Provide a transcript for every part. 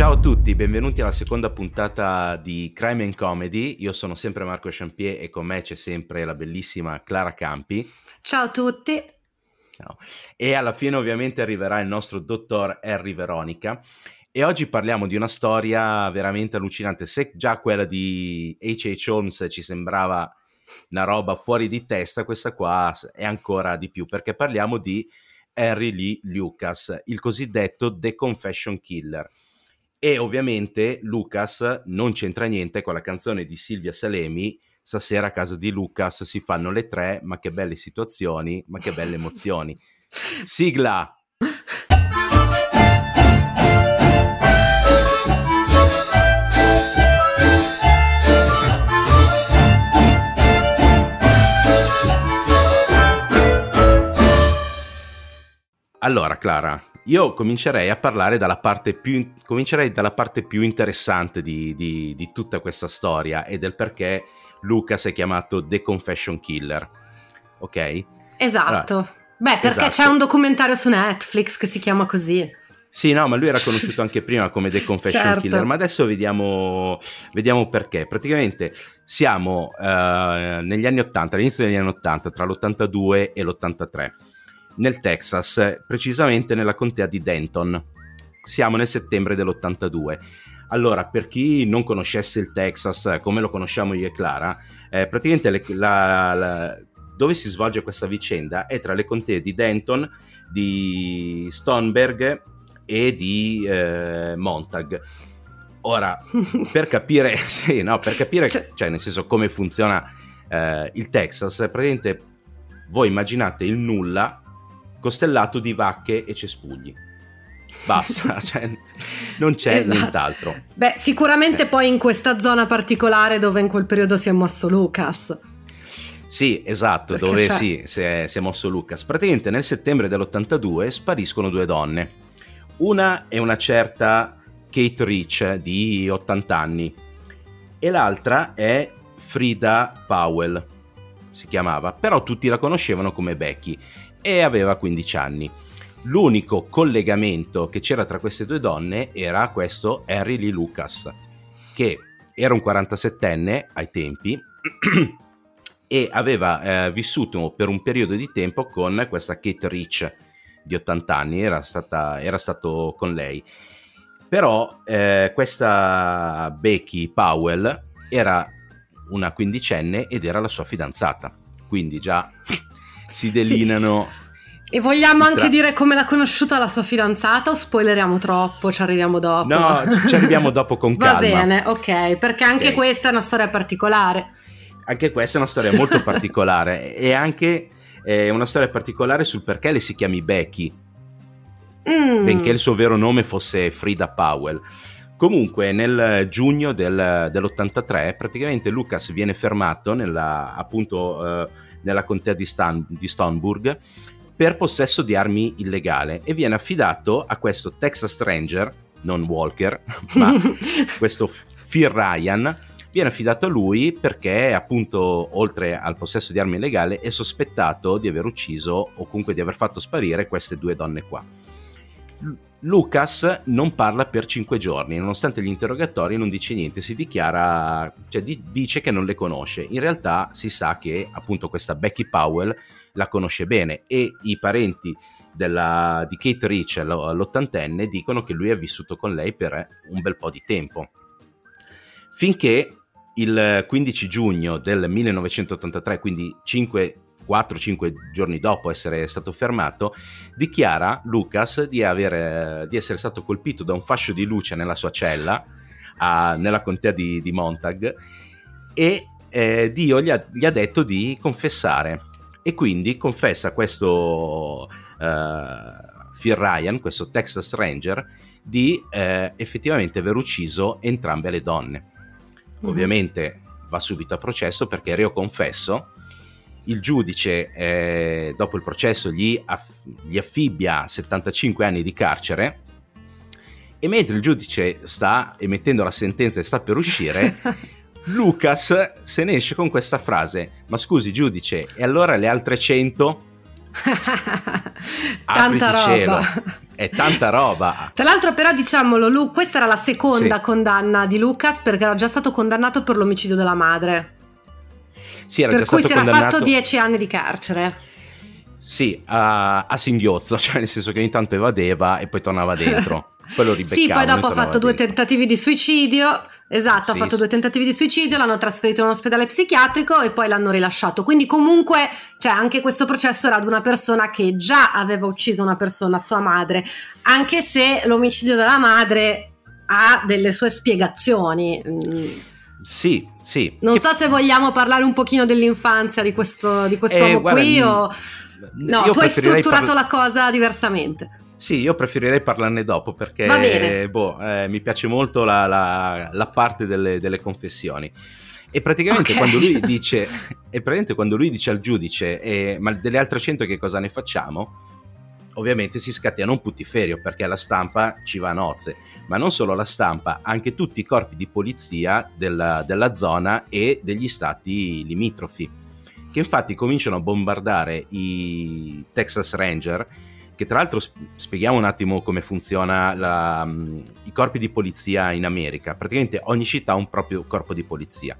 Ciao a tutti, benvenuti alla seconda puntata di Crime and Comedy. Io sono sempre Marco Champier e con me c'è sempre la bellissima Clara Campi. Ciao a tutti. Ciao. E alla fine ovviamente arriverà il nostro dottor Harry Veronica. E oggi parliamo di una storia veramente allucinante. Se già quella di H.H. Holmes ci sembrava una roba fuori di testa, questa qua è ancora di più, perché parliamo di Henry Lee Lucas, il cosiddetto The Confession Killer. E ovviamente Lucas non c'entra niente con la canzone di Silvia Salemi, Stasera a casa di Lucas si fanno le tre, ma che belle situazioni, ma che belle emozioni. Sigla! Allora, Clara, io comincerei a parlare dalla parte più, dalla parte più interessante di, di, di, tutta questa storia e del perché Lucas è chiamato The Confession Killer. Ok? Esatto. Allora, Beh, perché esatto. c'è un documentario su Netflix che si chiama così. Sì, no, ma lui era conosciuto anche prima come The Confession certo. Killer, ma adesso vediamo, vediamo perché. Praticamente siamo uh, negli anni 80, all'inizio degli anni 80, tra l'82 e l'83 nel Texas, precisamente nella contea di Denton. Siamo nel settembre dell'82. Allora, per chi non conoscesse il Texas come lo conosciamo io e Clara, eh, praticamente le, la, la, dove si svolge questa vicenda è tra le contee di Denton, di Stoneberg e di eh, Montag. Ora, per capire, sì, no, per capire, cioè, cioè nel senso come funziona eh, il Texas, praticamente voi immaginate il nulla costellato di vacche e cespugli. Basta, cioè, non c'è esatto. nient'altro. Beh, sicuramente eh. poi in questa zona particolare dove in quel periodo si è mosso Lucas. Sì, esatto, Perché dove c'è? sì, si è, si è mosso Lucas. Praticamente nel settembre dell'82 spariscono due donne. Una è una certa Kate Rich di 80 anni e l'altra è Frida Powell, si chiamava, però tutti la conoscevano come Becky e aveva 15 anni. L'unico collegamento che c'era tra queste due donne era questo Harry Lee Lucas, che era un 47enne ai tempi e aveva eh, vissuto per un periodo di tempo con questa Kate Rich di 80 anni, era, stata, era stato con lei. Però eh, questa Becky Powell era una quindicenne ed era la sua fidanzata, quindi già si delinano. Sì. E vogliamo anche dire come l'ha conosciuta la sua fidanzata o spoileriamo troppo? Ci arriviamo dopo? No, ci arriviamo dopo con calma. Va bene, ok, perché anche okay. questa è una storia particolare. Anche questa è una storia molto particolare e anche eh, una storia particolare sul perché le si chiami Becky, mm. benché il suo vero nome fosse Frida Powell. Comunque, nel giugno del, dell'83, praticamente Lucas viene fermato nella, appunto, eh, nella contea di, Stan, di Stoneburg per possesso di armi illegale e viene affidato a questo Texas Ranger, non Walker, ma questo Phil Ryan, viene affidato a lui perché appunto oltre al possesso di armi illegale è sospettato di aver ucciso o comunque di aver fatto sparire queste due donne qua. Lucas non parla per cinque giorni, nonostante gli interrogatori non dice niente, si dichiara, cioè di, dice che non le conosce. In realtà si sa che appunto questa Becky Powell la conosce bene e i parenti della, di Kate Rich, l'ottantenne, dicono che lui ha vissuto con lei per un bel po' di tempo. Finché il 15 giugno del 1983, quindi 5 4-5 giorni dopo essere stato fermato, dichiara Lucas di, aver, di, essere stato colpito da un fascio di luce nella sua cella, a, nella contea di, di, Montag, e eh, Dio gli ha, gli ha, detto di confessare. E quindi confessa questo uh, Phil Ryan, questo Texas Ranger, di eh, effettivamente aver ucciso entrambe le donne. Mm-hmm. Ovviamente va subito a processo perché reo confesso il giudice, eh, dopo il processo, gli, aff- gli affibbia 75 anni di carcere e mentre il giudice sta emettendo la sentenza e sta per uscire, Lucas se ne esce con questa frase: Ma scusi, giudice, e allora le altre 100 tanta roba. Cielo. È tanta roba. Tra l'altro, però, diciamolo, Lu, questa era la seconda sì. condanna di Lucas perché era già stato condannato per l'omicidio della madre. Sì, era per già cui si era fatto dieci anni di carcere. Sì, a, a singhiozzo, cioè nel senso che ogni tanto evadeva e poi tornava dentro. Poi lo Sì, poi dopo ha fatto due tentativi di suicidio. Esatto, sì, ha fatto sì. due tentativi di suicidio, l'hanno trasferito in un ospedale psichiatrico e poi l'hanno rilasciato. Quindi comunque, cioè, anche questo processo era ad una persona che già aveva ucciso una persona, sua madre, anche se l'omicidio della madre ha delle sue spiegazioni. Mm. Sì, sì. Non che... so se vogliamo parlare un pochino dell'infanzia di questo, di quest'uomo eh, guarda, qui o... No, tu hai strutturato parla... la cosa diversamente. Sì, io preferirei parlarne dopo perché boh, eh, mi piace molto la, la, la parte delle, delle, confessioni. E praticamente, okay. quando lui dice, e praticamente quando lui dice al giudice, eh, ma delle altre 100 che cosa ne facciamo? Ovviamente si scatena un puttiferio perché la stampa ci va a nozze, ma non solo la stampa, anche tutti i corpi di polizia della, della zona e degli stati limitrofi, che infatti cominciano a bombardare i Texas Ranger che tra l'altro spieghiamo un attimo come funziona la, um, i corpi di polizia in America. Praticamente ogni città ha un proprio corpo di polizia.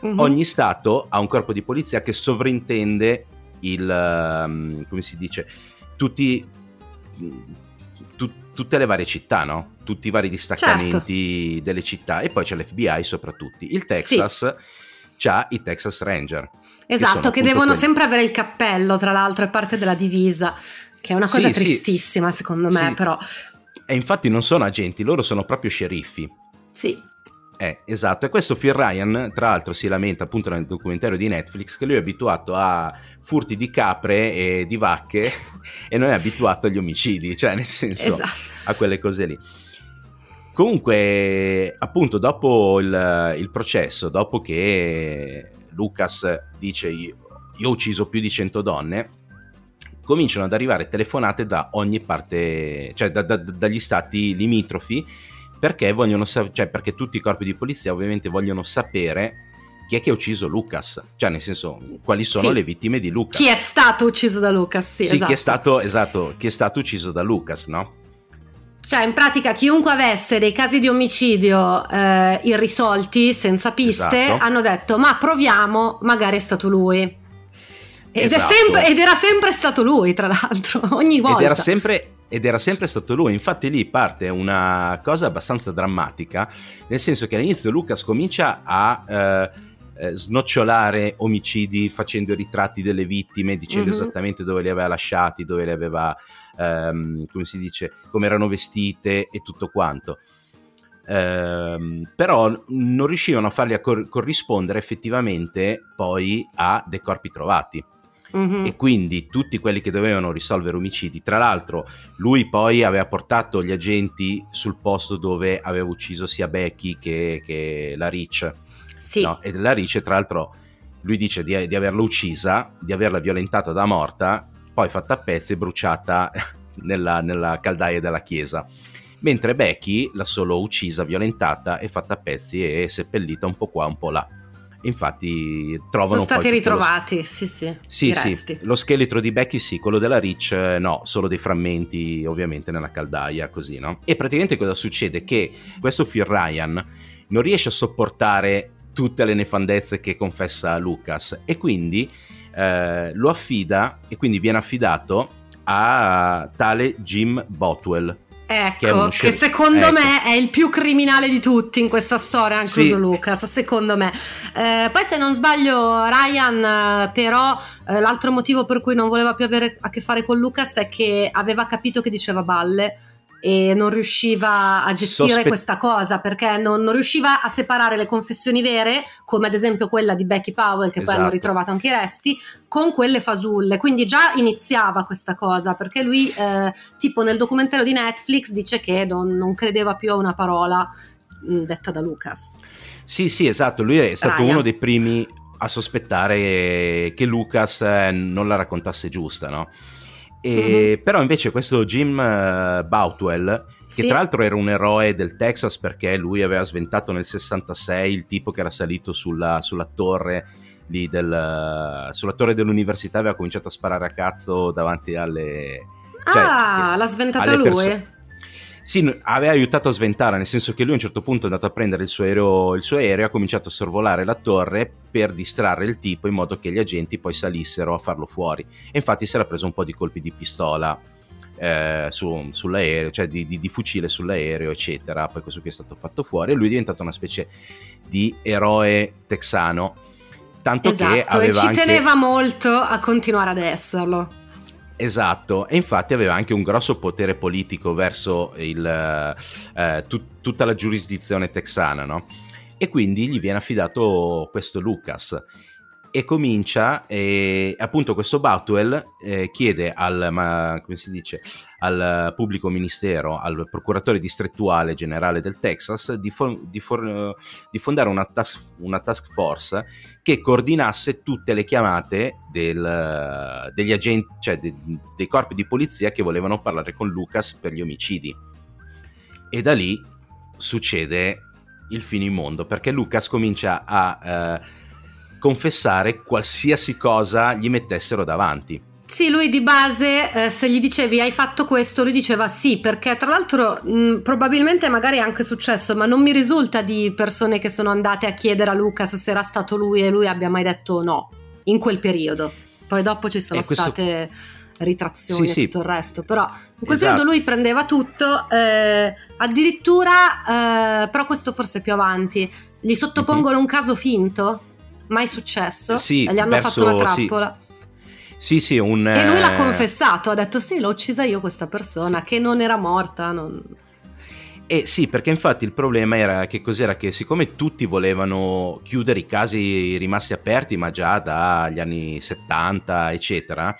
Uh-huh. Ogni stato ha un corpo di polizia che sovrintende il, um, come si dice, tutti, tu, tutte le varie città, no? Tutti i vari distaccamenti certo. delle città e poi c'è l'FBI soprattutto. Il Texas sì. ha i Texas Ranger. Esatto, che, che devono quelli... sempre avere il cappello, tra l'altro, è parte della divisa che è una cosa sì, tristissima sì. secondo me, però. E infatti non sono agenti, loro sono proprio sceriffi. Sì. Eh, esatto, e questo Phil Ryan, tra l'altro, si lamenta appunto nel documentario di Netflix che lui è abituato a furti di capre e di vacche e non è abituato agli omicidi, cioè nel senso esatto. a quelle cose lì. Comunque, appunto, dopo il, il processo, dopo che Lucas dice io, io ho ucciso più di 100 donne, cominciano ad arrivare telefonate da ogni parte, cioè da, da, dagli stati limitrofi, perché, vogliono, cioè perché tutti i corpi di polizia ovviamente vogliono sapere chi è che ha ucciso Lucas, cioè nel senso quali sono sì. le vittime di Lucas. Chi è stato ucciso da Lucas, sì, sì esatto. chi è esatto. stato, esatto, chi è stato ucciso da Lucas, no? Cioè, in pratica, chiunque avesse dei casi di omicidio eh, irrisolti, senza piste, esatto. hanno detto: Ma proviamo, magari è stato lui. Ed, esatto. sempre, ed, era sempre stato lui, tra l'altro, ogni volta. Ed era, sempre, ed era sempre stato lui. Infatti, lì parte una cosa abbastanza drammatica, nel senso che all'inizio Lucas comincia a. Eh, eh, snocciolare omicidi facendo ritratti delle vittime, dicendo mm-hmm. esattamente dove li aveva lasciati, dove li aveva, ehm, come si dice, come erano vestite e tutto quanto. Ehm, però non riuscivano a farli a cor- corrispondere effettivamente poi a dei corpi trovati. Mm-hmm. E quindi tutti quelli che dovevano risolvere omicidi, tra l'altro lui poi aveva portato gli agenti sul posto dove aveva ucciso sia Becky che, che la Rich. Sì. No? E la Rich, tra l'altro, lui dice di, di averla uccisa, di averla violentata da morta, poi fatta a pezzi e bruciata nella, nella caldaia della chiesa mentre Becky l'ha solo uccisa, violentata e fatta a pezzi e seppellita un po' qua, un po' là infatti trovano sono stati ritrovati lo... sì sì sì, sì. lo scheletro di Becky sì quello della Rich eh, no solo dei frammenti ovviamente nella caldaia così no? E praticamente cosa succede? Che questo Phil Ryan non riesce a sopportare tutte le nefandezze che confessa Lucas e quindi eh, lo affida e quindi viene affidato a tale Jim Botwell Ecco, che, che secondo ecco. me è il più criminale di tutti in questa storia, anche sì. Lucas, secondo me. Eh, poi se non sbaglio Ryan, però eh, l'altro motivo per cui non voleva più avere a che fare con Lucas è che aveva capito che diceva balle e non riusciva a gestire Sospe- questa cosa perché non, non, riusciva a separare le confessioni vere, come ad esempio quella di Becky Powell, che esatto. poi hanno esatto. ritrovato anche i resti, con quelle fasulle. Quindi già iniziava questa cosa perché lui, eh, tipo nel documentario di Netflix, dice che non, non credeva più a una parola mh, detta da Lucas. Sì, sì, esatto. Lui è stato Ryan. uno dei primi a sospettare che Lucas eh, non la raccontasse giusta, no? E, mm-hmm. Però invece questo Jim uh, Boutwell, che sì. tra l'altro era un eroe del Texas perché lui aveva sventato nel 66 il tipo che era salito sulla, sulla torre lì del, sulla torre dell'università aveva cominciato a sparare a cazzo davanti alle... Cioè, ah, l'ha sventata lui? Sì, aveva aiutato a sventare, nel senso che lui a un certo punto è andato a prendere il suo aereo, il suo aereo ha cominciato a sorvolare la torre per distrarre il tipo in modo che gli agenti poi salissero a farlo fuori. E infatti si era preso un po' di colpi di pistola eh, su, sull'aereo, cioè di, di, di, fucile sull'aereo, eccetera. Poi questo qui è stato fatto fuori e lui è diventato una specie di eroe texano. Tanto esatto, che aveva e ci anche... teneva molto a continuare ad esserlo. Esatto, e infatti aveva anche un grosso potere politico verso il, eh, tut- tutta la giurisdizione texana, no? E quindi gli viene affidato questo Lucas e comincia e appunto questo Boutwell eh, chiede al, ma, dice, al, pubblico ministero, al procuratore distrettuale generale del Texas di, fo- di, for- di fondare una task, una task, force che coordinasse tutte le chiamate del, degli agenti, cioè de- dei corpi di polizia che volevano parlare con Lucas per gli omicidi. E da lì succede il fine mondo perché Lucas comincia a... Eh, confessare qualsiasi cosa gli mettessero davanti. Sì, lui di base, eh, se gli dicevi hai fatto questo, lui diceva sì, perché tra l'altro mh, probabilmente magari è anche successo, ma non mi risulta di persone che sono andate a chiedere a Lucas se era stato lui e lui abbia mai detto no, in quel periodo. Poi dopo ci sono questo... state ritrazioni sì, e tutto sì. il resto, però in quel esatto. periodo lui prendeva tutto, eh, addirittura, eh, però questo forse più avanti, gli sottopongono mm-hmm. un caso finto mai successo. Sì, e gli hanno verso, fatto una trappola. Sì. Sì, sì, un, E lui l'ha eh, confessato, ha detto sì, l'ho uccisa io questa persona, sì. che non era morta. Non... Eh sì, perché infatti il problema era che cos'era che siccome tutti volevano chiudere i casi rimasti aperti, ma già dagli anni 70, eccetera,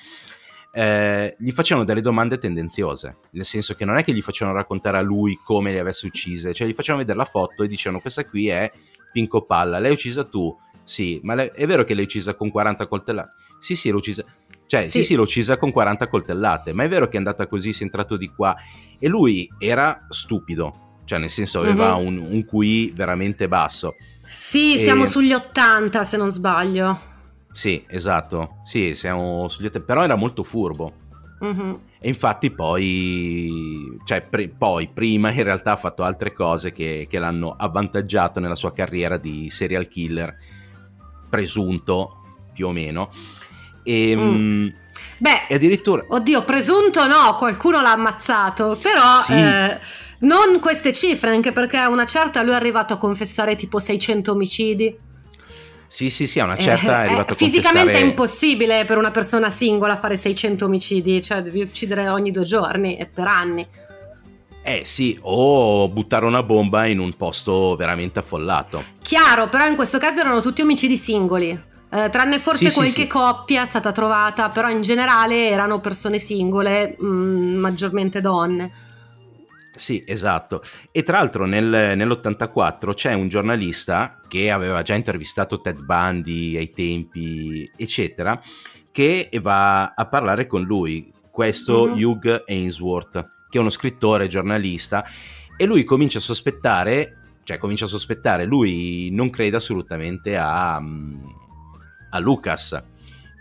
eh, gli facevano delle domande tendenziose, nel senso che non è che gli facevano raccontare a lui come le avesse uccise, cioè gli facevano vedere la foto e dicevano questa qui è Pinco Palla, l'hai uccisa tu, sì, ma le, è vero che l'hai uccisa con 40 coltellate? Sì, sì, l'ho uccisa. Cioè, sì. sì, sì, l'ho uccisa con 40 coltellate, ma è vero che è andata così, si è entrato di qua. E lui era stupido, cioè nel senso aveva uh-huh. un, un QI veramente basso. Sì, e... siamo sugli 80 se non sbaglio. Sì, esatto, sì, siamo sugli 80, però era molto furbo. Uh-huh. E infatti poi, cioè, pre- poi, prima in realtà ha fatto altre cose che, che l'hanno avvantaggiato nella sua carriera di serial killer presunto più o meno. E, mm. Beh, e addirittura... Oddio, presunto no, qualcuno l'ha ammazzato, però... Sì. Eh, non queste cifre, anche perché a una certa lui è arrivato a confessare tipo 600 omicidi. Sì, sì, sì, a una certa eh, è arrivato eh, a Fisicamente confessare... è impossibile per una persona singola fare 600 omicidi, cioè devi uccidere ogni due giorni e per anni. Eh sì, o buttare una bomba in un posto veramente affollato. Chiaro, però in questo caso erano tutti omicidi singoli. Eh, tranne forse sì, qualche sì, sì. coppia è stata trovata, però in generale erano persone singole, mh, mm, maggiormente donne. Sì, esatto. E tra l'altro nel, nell'84 c'è un giornalista che aveva già intervistato Ted Bundy ai tempi, eccetera, che va a parlare con lui, questo mm-hmm. Hugh Ainsworth che è uno scrittore, giornalista, e lui comincia a sospettare, cioè comincia a sospettare, lui non crede assolutamente a, a Lucas.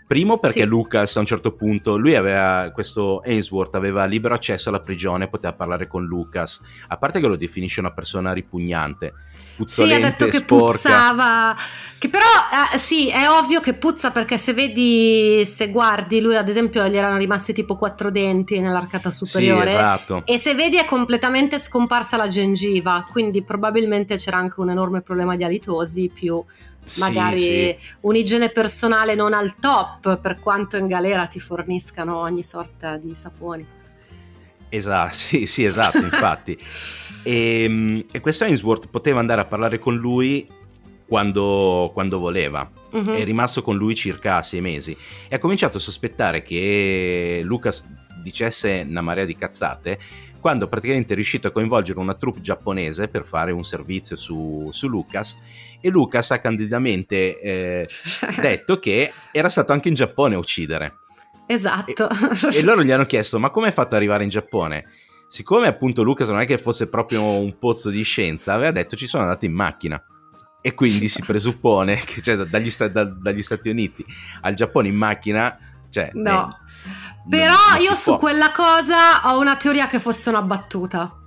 Primo perché sì. Lucas a un certo punto, lui aveva, questo Ainsworth aveva libero accesso alla prigione, poteva parlare con Lucas, a parte che lo definisce una persona ripugnante puzzolente, Sì, ha detto che sporca. puzzava. Che però eh, sì, è ovvio che puzza perché se vedi, se guardi, lui ad esempio gli erano rimasti tipo quattro denti nell'arcata superiore. Sì, esatto. E se vedi è completamente scomparsa la gengiva, quindi probabilmente c'era anche un enorme problema di alitosi più magari sì, sì. un'igiene personale non al top per quanto in galera ti forniscano ogni sorta di saponi. Esatto, sì, sì, esatto, infatti. e, ehm, e, questo Ainsworth poteva andare a parlare con lui quando, quando voleva. Uh-huh. È rimasto con lui circa sei mesi e ha cominciato a sospettare che Lucas dicesse una marea di cazzate quando praticamente è riuscito a coinvolgere una troupe giapponese per fare un servizio su, su Lucas e Lucas ha candidamente eh, detto che era stato anche in Giappone a uccidere. Esatto. E, e loro gli hanno chiesto: Ma come hai fatto ad arrivare in Giappone? Siccome appunto Lucas non è che fosse proprio un pozzo di scienza, aveva detto ci sono andato in macchina. e quindi si presuppone che cioè, dagli, da, dagli, Stati Uniti al Giappone in macchina, cioè... No. Eh, Però io su può. quella cosa ho una teoria che fosse una battuta.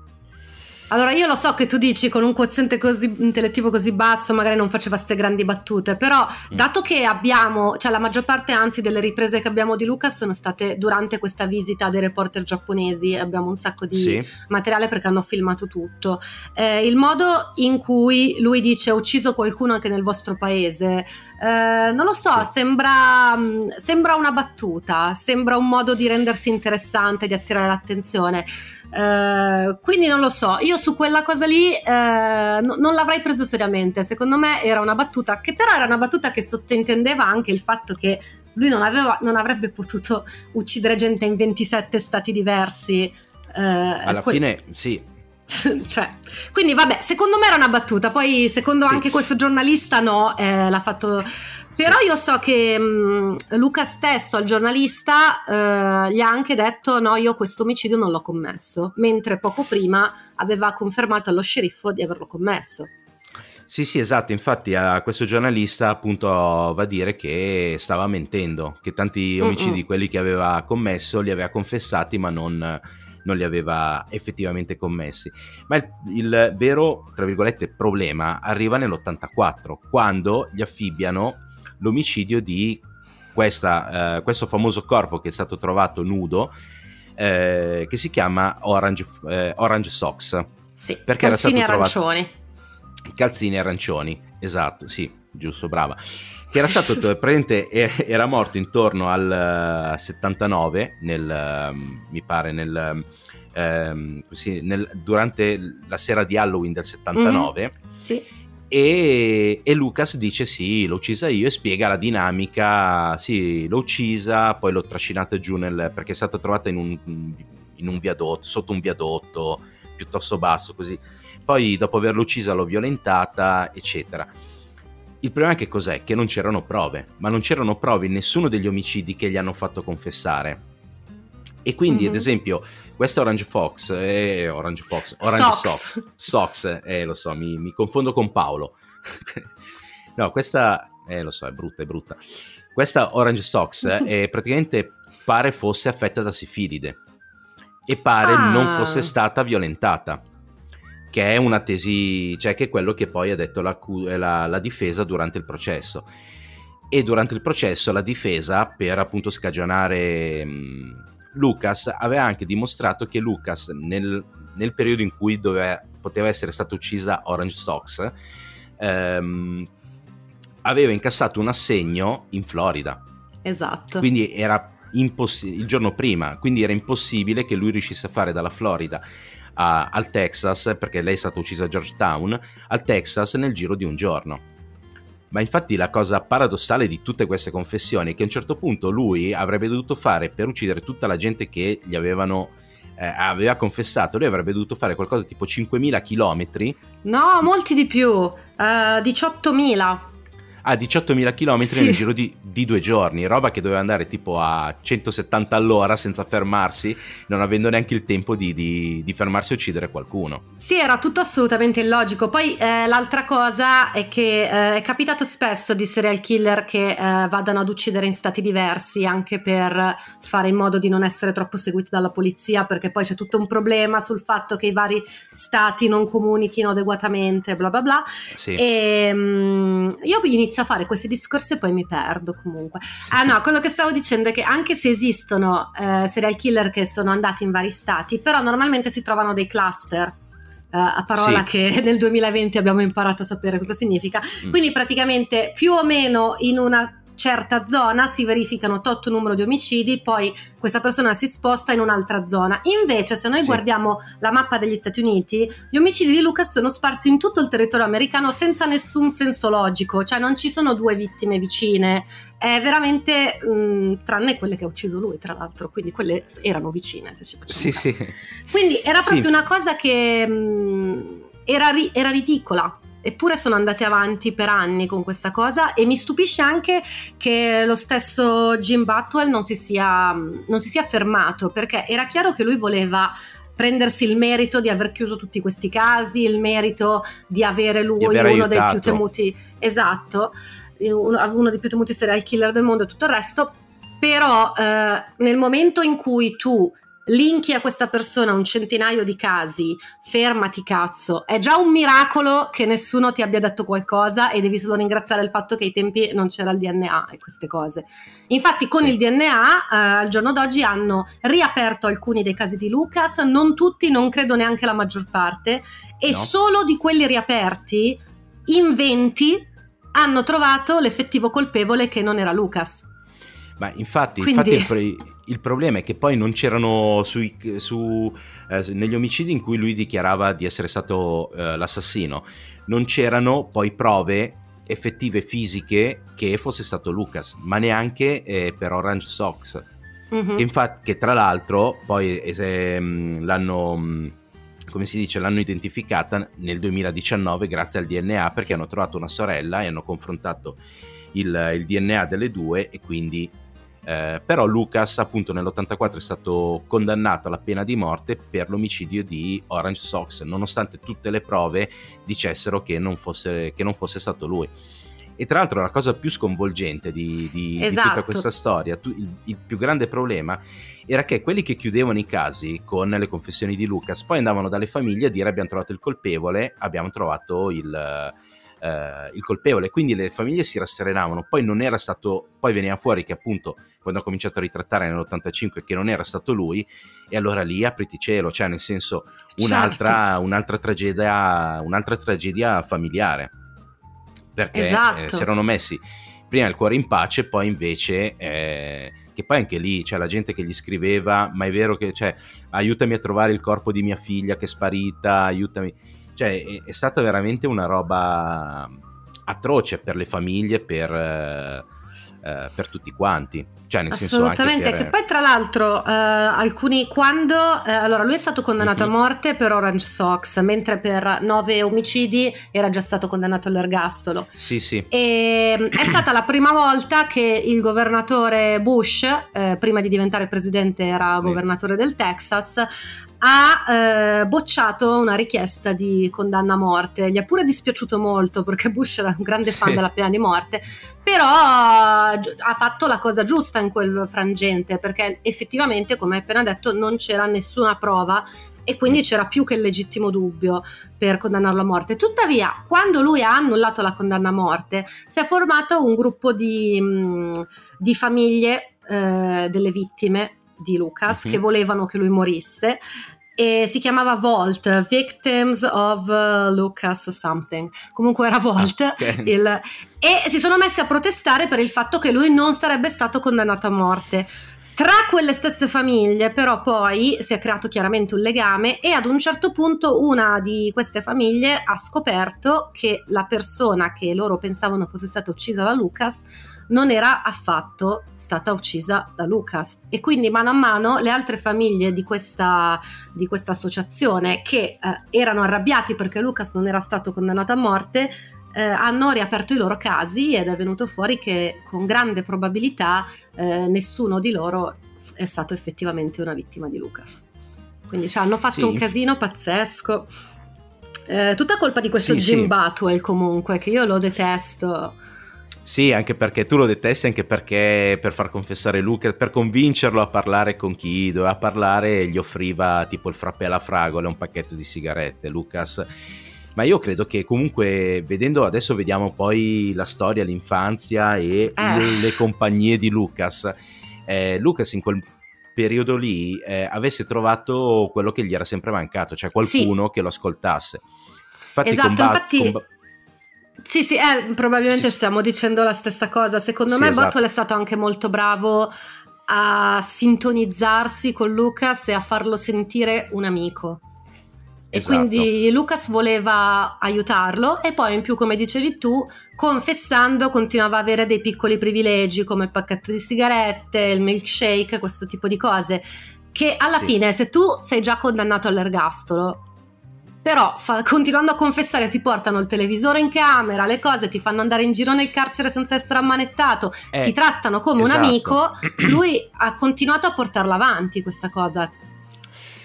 Allora, io lo so che tu dici con un quoziente così intellettivo così basso, magari non faceva queste grandi battute, però mm. dato che abbiamo, cioè la maggior parte anzi delle riprese che abbiamo di Lucas sono state durante questa visita dei reporter giapponesi, abbiamo un sacco di sì. materiale perché hanno filmato tutto. Eh, il modo in cui lui dice ho ucciso qualcuno anche nel vostro paese, eh, non lo so, sì. sembra, mm, sembra una battuta, sembra un modo di rendersi interessante, di attirare l'attenzione. Uh, quindi non lo so, io su quella cosa lì uh, no, non l'avrei preso seriamente. Secondo me era una battuta che però era una battuta che sottintendeva anche il fatto che lui non, aveva, non avrebbe potuto uccidere gente in 27 stati diversi. Uh, Alla que- fine, sì, cioè, quindi vabbè, secondo me era una battuta, poi secondo sì. anche questo giornalista no, eh, l'ha fatto... Però io so che mh, mm, Luca stesso, al giornalista, eh, gli ha anche detto no, io questo omicidio non l'ho commesso, mentre poco prima aveva confermato allo sceriffo di averlo commesso. Sì, sì, esatto, infatti a questo giornalista appunto va a dire che stava mentendo, che tanti omicidi, Mm-mm. quelli che aveva commesso, li aveva confessati ma non non li aveva effettivamente commessi. Ma il, il vero, tra virgolette, problema arriva nell'84, quando gli affibbiano l'omicidio di questa, eh, questo famoso corpo che è stato trovato nudo, eh, che si chiama Orange, eh, Orange Socks. Sì, perché calzini era stato arancioni. Trovato... Calzini arancioni, esatto, sì, giusto, brava che era stato presente, era morto intorno al 79, eh, nel, ehm, mi pare, nel, ehm, così, nel, durante la sera di Halloween del 79. Mm-hmm. Sì. E, e, Lucas dice sì, l'ho uccisa io e spiega la dinamica, sì, l'ho uccisa, poi l'ho trascinata giù nel, perché è stata trovata in un, in un viadotto, sotto un viadotto piuttosto basso così. Poi dopo averla uccisa l'ho violentata, eccetera. Il problema è che cos'è? Che non c'erano prove, ma non c'erano prove in nessuno degli omicidi che gli hanno fatto confessare. E quindi, mm-hmm. ad esempio, questa Orange Fox, eh, Orange Fox, Orange Sox, Sox, Sox eh, lo so, mi, mi confondo con Paolo. no, questa, eh, lo so, è brutta, è brutta. Questa Orange Sox eh, praticamente pare fosse affetta da sifilide e pare ah. non fosse stata violentata che è una tesi, cioè che è quello che poi ha detto la, la, la difesa durante il processo. E durante il processo la difesa, per appunto scagionare mh, Lucas, aveva anche dimostrato che Lucas nel, nel periodo in cui doveva, poteva essere stata uccisa Orange Sox, ehm, aveva incassato un assegno in Florida. Esatto. Quindi era impossibile, il giorno prima, quindi era impossibile che lui riuscisse a fare dalla Florida a, al Texas, perché lei è stata uccisa a Georgetown, al Texas nel giro di un giorno. Ma infatti la cosa paradossale di tutte queste confessioni è che a un certo punto lui avrebbe dovuto fare per uccidere tutta la gente che gli avevano eh, aveva confessato, lui avrebbe dovuto fare qualcosa tipo 5.000 km. No, molti di più, uh, eh, 18.000 a 18.000 km sì. nel giro di, di, due giorni, roba che doveva andare tipo a 170 all'ora senza fermarsi, non avendo neanche il tempo di, di, di fermarsi e uccidere qualcuno. Sì, era tutto assolutamente illogico. Poi eh, l'altra cosa è che eh, è capitato spesso di serial killer che eh, vadano ad uccidere in stati diversi anche per fare in modo di non essere troppo seguiti dalla polizia, perché poi c'è tutto un problema sul fatto che i vari stati non comunichino adeguatamente, bla bla bla. Sì. E um, io inizio inizio a fare questi discorsi e poi mi perdo comunque. Ah no, quello che stavo dicendo è che anche se esistono eh, serial killer che sono andati in vari stati, però normalmente si trovano dei cluster. Uh, a parola sì. che nel 2020 abbiamo imparato a sapere cosa significa. Mm. Quindi praticamente più o meno in una certa zona si verificano tot numero di omicidi, poi questa persona si sposta in un'altra zona. Invece, se noi sì. guardiamo la mappa degli Stati Uniti, gli omicidi di Lucas sono sparsi in tutto il territorio americano senza nessun senso logico, cioè non ci sono due vittime vicine, è veramente mh, mm, tranne quelle che ha ucciso lui, tra l'altro, quindi quelle erano vicine, se ci facciamo sì, sì. Quindi era proprio sì. una cosa che mh, mm, era, ri- era ridicola eppure sono andati avanti per anni con questa cosa e mi stupisce anche che lo stesso Jim Batwell non si sia, non si sia fermato perché era chiaro che lui voleva prendersi il merito di aver chiuso tutti questi casi, il merito di avere lui di uno aiutato. dei più temuti, esatto, uno, uno dei più temuti serial killer del mondo e tutto il resto, però eh, nel momento in cui tu linki a questa persona un centinaio di casi, fermati cazzo, è già un miracolo che nessuno ti abbia detto qualcosa e devi solo ringraziare il fatto che ai tempi non c'era il DNA e queste cose. Infatti con sì. il DNA eh, al giorno d'oggi hanno riaperto alcuni dei casi di Lucas, non tutti, non credo neanche la maggior parte, e no. solo di quelli riaperti, in 20 hanno trovato l'effettivo colpevole che non era Lucas. Ma infatti, Quindi... infatti il, il, problema è che poi non c'erano sui, su, eh, negli omicidi in cui lui dichiarava di essere stato eh, l'assassino, non c'erano poi prove effettive fisiche che fosse stato Lucas, ma neanche eh, per Orange Sox. Mm-hmm. Che, infatti, che tra l'altro poi eh, l'hanno mm, come si dice, l'hanno identificata nel 2019 grazie al DNA perché sì. hanno trovato una sorella e hanno confrontato il, il DNA delle due e quindi eh, però Lucas appunto nell'84 è stato condannato alla pena di morte per l'omicidio di Orange Sox, nonostante tutte le prove dicessero che non fosse, che non fosse stato lui. E tra l'altro la cosa più sconvolgente di, di, esatto. di tutta questa storia, tu, il, il, più grande problema era che quelli che chiudevano i casi con le confessioni di Lucas poi andavano dalle famiglie a dire abbiamo trovato il colpevole, abbiamo trovato il, eh, il colpevole, quindi le famiglie si rasserenavano, poi non era stato, poi veniva fuori che appunto quando ha cominciato a ritrattare nell'85 che non era stato lui e allora lì apriti cielo, cioè nel senso un'altra, certo. un'altra, tragedia, un'altra tragedia familiare, perché esatto. eh, si erano messi prima il cuore in pace, poi invece... Eh, che poi anche lì c'è la gente che gli scriveva, ma è vero che, cioè, aiutami a trovare il corpo di mia figlia che è sparita, aiutami cioè, è, è stata veramente una roba atroce per le famiglie, per, eh, eh, per tutti quanti. Cioè, nel Assolutamente, senso per... che poi tra l'altro eh, alcuni quando eh, allora lui è stato condannato mm-hmm. a morte per Orange Sox, mentre per nove omicidi era già stato condannato all'ergastolo. Sì, sì. E mm, è stata la prima volta che il governatore Bush, eh, prima di diventare presidente era governatore del Texas, ha eh, bocciato una richiesta di condanna a morte. Gli è pure dispiaciuto molto perché Bush era un grande fan della pena di morte, però ha fatto la cosa giusta in quel frangente perché effettivamente, come hai appena detto, non c'era nessuna prova e quindi c'era più che il legittimo dubbio per condannarlo a morte. Tuttavia, quando lui ha annullato la condanna a morte, si è formato un gruppo di, mm, di famiglie eh, delle vittime di Lucas uh-huh. che volevano che lui morisse e si chiamava Volt, Victims of uh, Lucas Something. Comunque era Volt. Ah, okay. Il, e si sono messi a protestare per il fatto che lui non sarebbe stato condannato a morte. Tra quelle stesse famiglie però poi si è creato chiaramente un legame e ad un certo punto una di queste famiglie ha scoperto che la persona che loro pensavano fosse stata uccisa da Lucas non era affatto stata uccisa da Lucas e quindi mano a mano le altre famiglie di questa, di questa associazione che eh, erano arrabbiati perché Lucas non era stato condannato a morte eh, hanno riaperto i loro casi ed è venuto fuori che con grande probabilità eh, nessuno di loro è stato effettivamente una vittima di Lucas. Quindi cioè, hanno fatto sì. un casino pazzesco. Eh, tutta colpa di questo sì, Jim sì. Batwell comunque, che io lo detesto. Sì, anche perché tu lo detesti, anche perché per far confessare Lucas, per convincerlo a parlare con chi doveva parlare, gli offriva tipo il frappè alla fragola, un pacchetto di sigarette. Lucas ma io credo che comunque vedendo adesso vediamo poi la storia, l'infanzia e eh. le compagnie di Lucas. Eh, Lucas in quel periodo lì eh, avesse trovato quello che gli era sempre mancato, cioè qualcuno sì. che lo ascoltasse. Infatti, esatto, combat- infatti... Comb- sì, sì, eh, probabilmente sì, stiamo dicendo la stessa cosa. Secondo sì, me esatto. Botwell è stato anche molto bravo a sintonizzarsi con Lucas e a farlo sentire un amico. E esatto. quindi Lucas voleva aiutarlo e poi in più, come dicevi tu, confessando continuava a avere dei piccoli privilegi come il pacchetto di sigarette, il milkshake, questo tipo di cose. Che alla sì. fine, se tu sei già condannato all'ergastolo, però fa, continuando a confessare ti portano il televisore in camera, le cose ti fanno andare in giro nel carcere senza essere ammanettato, eh, ti trattano come esatto. un amico, lui ha continuato a portarla avanti questa cosa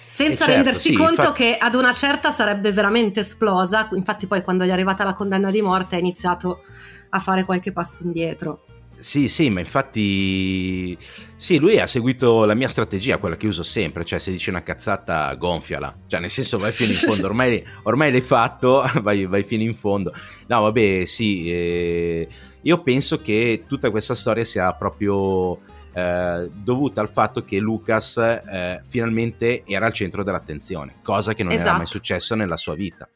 senza certo, rendersi sì, conto infatti... che ad una certa sarebbe veramente esplosa. Infatti, poi quando gli è arrivata la condanna di morte, ha iniziato a fare qualche passo indietro. Sì, sì, ma infatti sì, lui ha seguito la mia strategia, quella che uso sempre, cioè se dici una cazzata gonfiala, cioè nel senso vai fino in fondo, ormai, ormai l'hai fatto, vai, vai, fino in fondo. No, vabbè, sì, eh, io penso che tutta questa storia sia proprio eh, dovuta al fatto che Lucas eh, finalmente era al centro dell'attenzione, cosa che non esatto. era mai esatto. successo nella sua vita.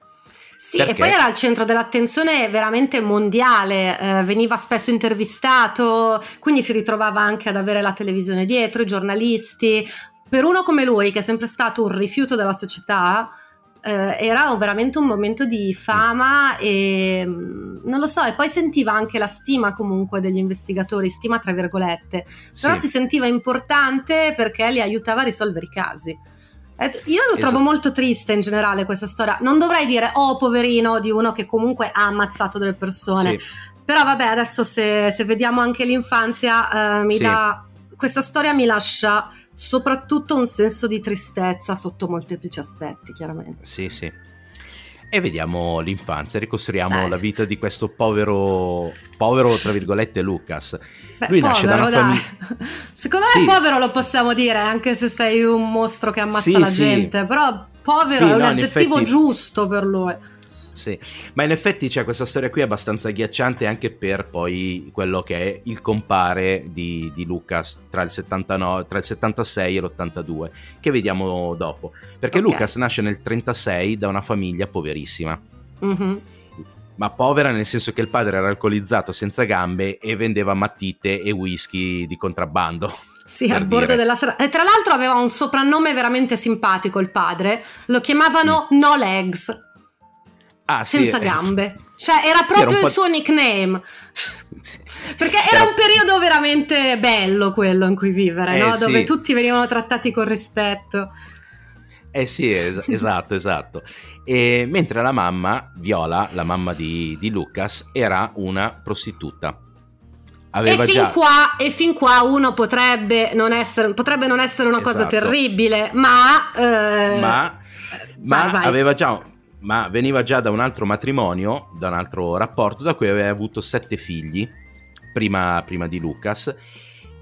Sì, Perché? e poi era al centro dell'attenzione veramente mondiale, eh, veniva spesso intervistato, quindi si ritrovava anche ad avere la televisione dietro, i giornalisti. Per uno come lui, che è sempre stato un rifiuto della società, eh, era veramente un momento di fama e mm, non lo so, e poi sentiva anche la stima comunque degli investigatori, stima tra virgolette, però sì. si sentiva importante perché li aiutava a risolvere i casi. Io lo trovo esatto. molto triste in generale questa storia. Non dovrei dire, oh poverino, di uno che comunque ha ammazzato delle persone. Sì. Però vabbè, adesso se, se vediamo anche l'infanzia, eh, mi sì. dà... Questa storia mi lascia soprattutto un senso di tristezza sotto molteplici aspetti, chiaramente. Sì, sì e vediamo l'infanzia, ricostruiamo Dai. la vita di questo povero, povero tra virgolette Lucas. Beh, Lui povero, nasce da una famiglia... Secondo me sì. povero lo possiamo dire, anche se sei un mostro che ammazza sì, la sì. gente, però povero è un no, aggettivo effetti... giusto per lui. Sì, ma in effetti c'è questa storia qui abbastanza agghiacciante anche per poi quello che è il compare di, di Lucas tra il, 79, tra il 76 e l'82, che vediamo dopo. Perché okay. Lucas nasce nel 36 da una famiglia poverissima. Mm-hmm. Ma povera nel senso che il padre era alcolizzato senza gambe e vendeva matite e whisky di contrabbando. Sì, al bordo dire. della strada. E tra l'altro aveva un soprannome veramente simpatico il padre. Lo chiamavano mm. No Legs ah, senza sì, eh. gambe. Cioè, era proprio sì, era il suo nickname. Perché era un periodo veramente bello quello in cui vivere, eh, no? Dove tutti venivano trattati con rispetto. Eh sì, es- esatto, esatto. E mentre la mamma, Viola, la mamma di, di Lucas, era una prostituta. Aveva e, fin già... qua, e fin qua uno potrebbe non essere, potrebbe non essere una esatto. cosa terribile, ma... Eh... Ma, ma vai, vai. aveva già ma veniva già da un altro matrimonio, da un altro rapporto, da cui aveva avuto sette figli, prima, prima di Lucas,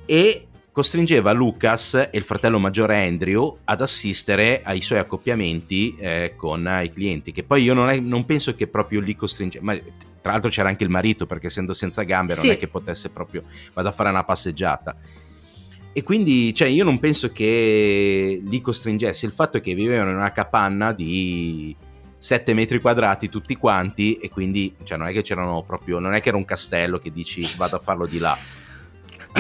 e costringeva Lucas e il fratello maggiore Andrew ad assistere ai suoi accoppiamenti eh, con i clienti, che poi io non, è, non penso che proprio li costringeva, ma tra l'altro c'era anche il marito perché essendo senza gambe sì. non è che potesse proprio vado a fare una passeggiata. E quindi cioè, io non penso che li costringesse, il fatto è che vivevano in una capanna di 7 metri quadrati tutti quanti e quindi cioè, non è che c'erano proprio, non è che era un castello che dici vado a farlo di là.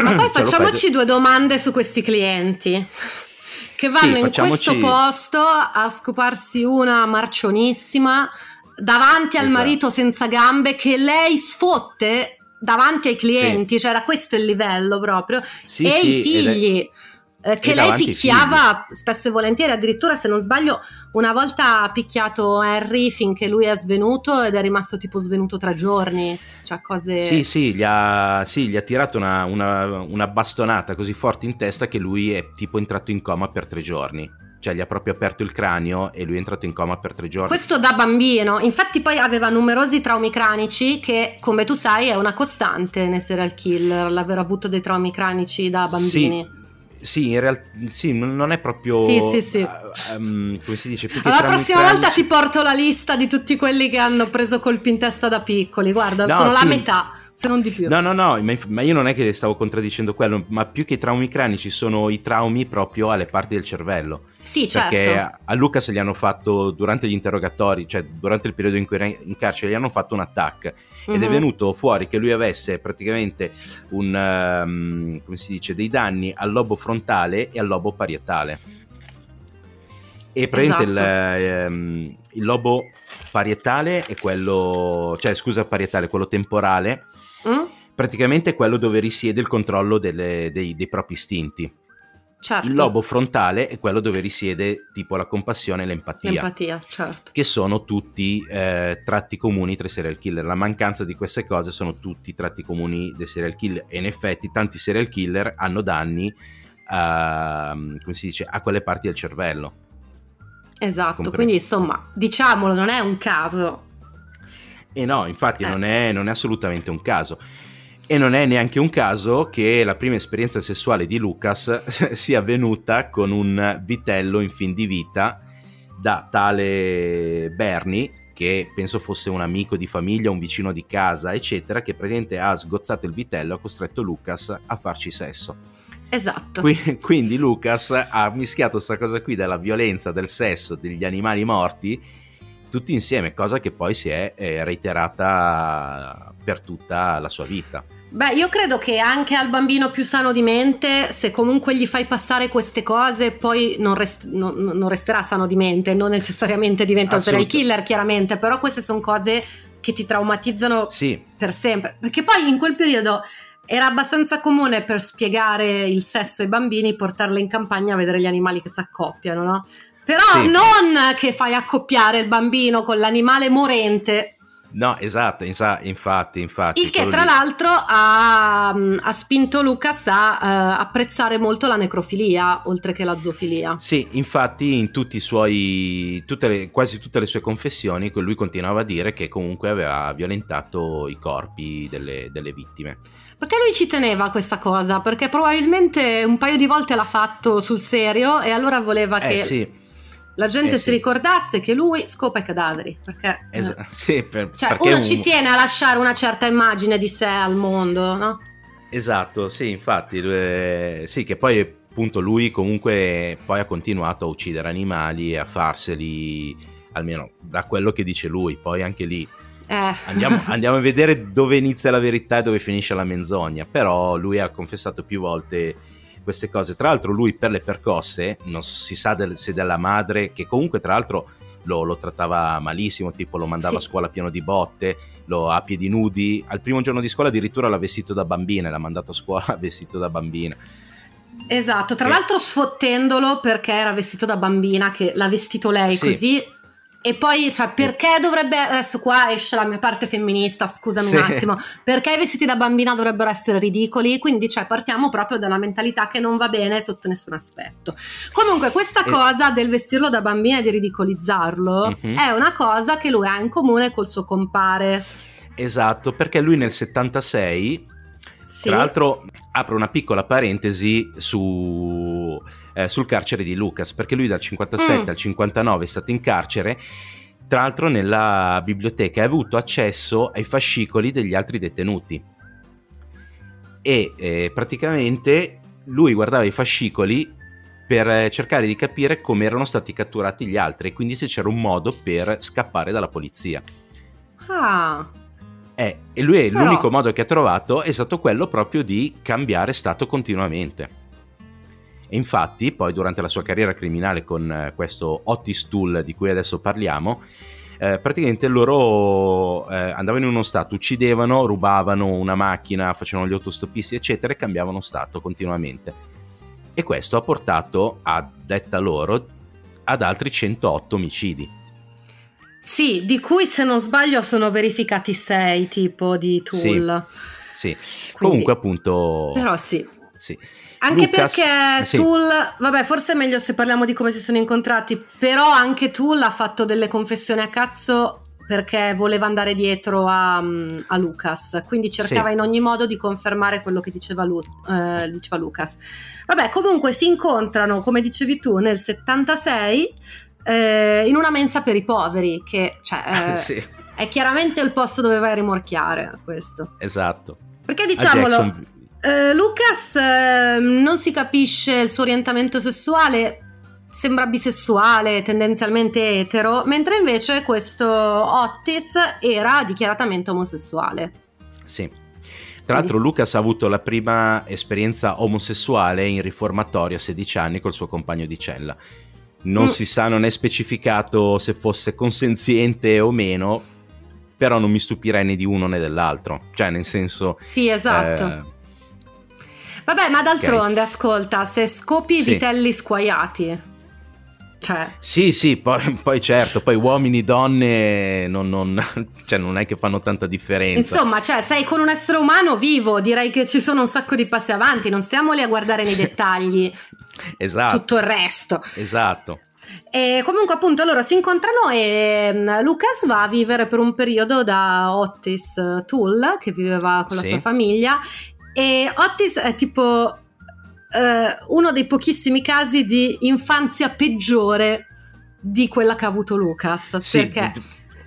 Ma poi facciamoci due domande su questi clienti che vanno sì, facciamoci... in questo posto a scoparsi una marcionissima davanti al esatto. marito senza gambe che lei sfotte davanti ai clienti, sì. cioè era questo il livello proprio, sì, e i figli. È eh, che lei picchiava spesso e volentieri, addirittura se non sbaglio una volta ha picchiato Harry finché lui è svenuto ed è rimasto tipo svenuto tre giorni, cioè cose... Sì, sì, gli ha, sì, gli ha tirato una, una, una bastonata così forte in testa che lui è tipo entrato in coma per tre giorni cioè gli ha proprio aperto il cranio e lui è entrato in coma per tre giorni. Questo da bambino, infatti poi aveva numerosi traumi cranici che come tu sai è una costante nei serial killer, l'aver avuto dei traumi cranici da bambini. Sì. Sì, in realtà sì, non è proprio. Sì, sì, sì. Um, come si dice? la prossima volta ti porto la lista di tutti quelli che hanno preso colpi in testa da piccoli. Guarda, no, sono sì. la metà, se non di più. No, no, no, ma io non è che stavo contraddicendo quello, ma più che i traumi cranici sono i traumi proprio alle parti del cervello. Sì, certo. Perché a Luca se gli hanno fatto durante gli interrogatori, cioè durante il periodo in cui era in carcere, gli hanno fatto un attacco ed è mhm. venuto fuori che lui avesse praticamente un, um, come si dice, dei danni al lobo frontale e al lobo parietale. E praticamente esatto. il, um, il, lobo parietale è quello, cioè scusa parietale, quello temporale? Praticamente è quello dove risiede il controllo delle, dei, dei propri istinti Certo. Il lobo frontale è quello dove risiede tipo la compassione e l'empatia. L'empatia, certo. Che sono tutti eh, tratti comuni tra i serial killer. La mancanza di queste cose sono tutti tratti comuni dei serial killer. E in effetti tanti serial killer hanno danni a, come si dice, a quelle parti del cervello. Esatto, Compre- quindi insomma, diciamolo, non è un caso. E no, infatti eh. non, è, non è assolutamente un caso. E non è neanche un caso che la prima esperienza sessuale di Lucas sia avvenuta con un vitello in fin di vita da tale Bernie, che penso fosse un amico di famiglia, un vicino di casa, eccetera, che praticamente ha sgozzato il vitello e ha costretto Lucas a farci sesso. Esatto. quindi Lucas ha mischiato questa cosa qui della violenza, del sesso, degli animali morti, tutti insieme, cosa che poi si è eh, reiterata per tutta la sua vita. Beh, io credo che anche al bambino più sano di mente, se comunque gli fai passare queste cose, poi non, rest- non, non resterà sano di mente, non necessariamente diventa un serial killer, chiaramente, però queste sono cose che ti traumatizzano sì. per sempre. Perché poi in quel periodo era abbastanza comune per spiegare il sesso ai bambini portarle in campagna a vedere gli animali che si accoppiano, no? Però sì. non che fai accoppiare il bambino con l'animale morente No, esatto, infatti, infatti. Il che tra lì. l'altro ha, ha, spinto Lucas a uh, apprezzare molto la necrofilia, oltre che la zoofilia. Sì, infatti in tutti i suoi, tutte le, quasi tutte le sue confessioni lui continuava a dire che comunque aveva violentato i corpi delle, delle vittime. Perché lui ci teneva a questa cosa? Perché probabilmente un paio di volte l'ha fatto sul serio e allora voleva eh, che... Sì la gente eh, si sì. ricordasse che lui scopa i cadaveri. Perché, es- eh, sì, per, cioè, uno un... ci tiene a lasciare una certa immagine di sé al mondo, no? Esatto, sì, infatti, eh, sì, che poi appunto lui comunque poi ha continuato a uccidere animali e a farseli, almeno da quello che dice lui, poi anche lì eh. andiamo, andiamo, a vedere dove inizia la verità e dove finisce la menzogna, però lui ha confessato più volte queste cose. Tra l'altro lui per le percosse, non si sa del, se della madre, che comunque tra l'altro lo, lo trattava malissimo, tipo lo mandava sì. a scuola pieno di botte, lo a piedi nudi. Al primo giorno di scuola addirittura l'ha vestito da bambina, l'ha mandato a scuola vestito da bambina. Esatto, tra e... l'altro sfottendolo perché era vestito da bambina, che l'ha vestito lei sì. così e poi, cioè, perché dovrebbe. Adesso qua esce la mia parte femminista, scusami sì. un attimo. Perché i vestiti da bambina dovrebbero essere ridicoli? Quindi, cioè, partiamo proprio dalla mentalità che non va bene sotto nessun aspetto. Comunque, questa e... cosa del vestirlo da bambina e di ridicolizzarlo mm-hmm. è una cosa che lui ha in comune col suo compare. Esatto, perché lui nel 76 sì. Tra l'altro apro una piccola parentesi su, eh, sul carcere di Lucas, perché lui dal 57 mm. al 59 è stato in carcere, tra l'altro nella biblioteca ha avuto accesso ai fascicoli degli altri detenuti. E eh, praticamente lui guardava i fascicoli per cercare di capire come erano stati catturati gli altri e quindi se c'era un modo per scappare dalla polizia. Ah, eh, e lui è Però... l'unico modo che ha trovato è stato quello proprio di cambiare stato continuamente. E infatti, poi durante la sua carriera criminale con eh, questo Otis Tool di cui adesso parliamo, eh, praticamente loro eh, andavano in uno stato, uccidevano, rubavano una macchina, facevano gli autostoppisti, eccetera, e cambiavano stato continuamente. E questo ha portato, a detta loro, ad altri 108 omicidi. Sì, di cui se non sbaglio sono verificati sei tipo di tool. Sì, sì. Quindi, comunque appunto... Però sì. sì. Anche Lucas, perché eh, sì. Tool, vabbè, forse è meglio se parliamo di come si sono incontrati, però anche Tool ha fatto delle confessioni a cazzo perché voleva andare dietro a, a Lucas, quindi cercava sì. in ogni modo di confermare quello che diceva, Lu, eh, diceva Lucas. Vabbè, comunque si incontrano, come dicevi tu, nel 76 eh, in una mensa per i poveri, che cioè, eh, sì. è chiaramente il posto dove vai a rimorchiare questo. Esatto. Perché diciamolo, eh, Lucas ehm, non si capisce il suo orientamento sessuale, sembra bisessuale, tendenzialmente etero, mentre invece questo Otis era dichiaratamente omosessuale. Sì. Tra l'altro Lucas ha avuto la prima esperienza omosessuale in riformatorio a 16 anni col suo compagno di cella non mm. si sa, non è specificato se fosse consenziente o meno, però non mi stupirei né di uno né dell'altro, cioè nel senso... Sì, esatto. Eh... Vabbè, ma d'altronde, okay. ascolta, se scopi i sì. vitelli squaiati... Cioè. Sì, sì, poi, poi, certo, poi uomini, donne non, non, cioè non, è che fanno tanta differenza. Insomma, cioè, sei con un essere umano vivo, direi che ci sono un sacco di passi avanti, non stiamo lì a guardare nei dettagli esatto. tutto il resto. Esatto. E comunque appunto loro si incontrano e mm, Lucas va a vivere per un periodo da Otis Tull che viveva con la sì. sua famiglia e Otis è tipo eh, uno dei pochissimi casi di infanzia peggiore di quella che ha avuto Lucas sì. perché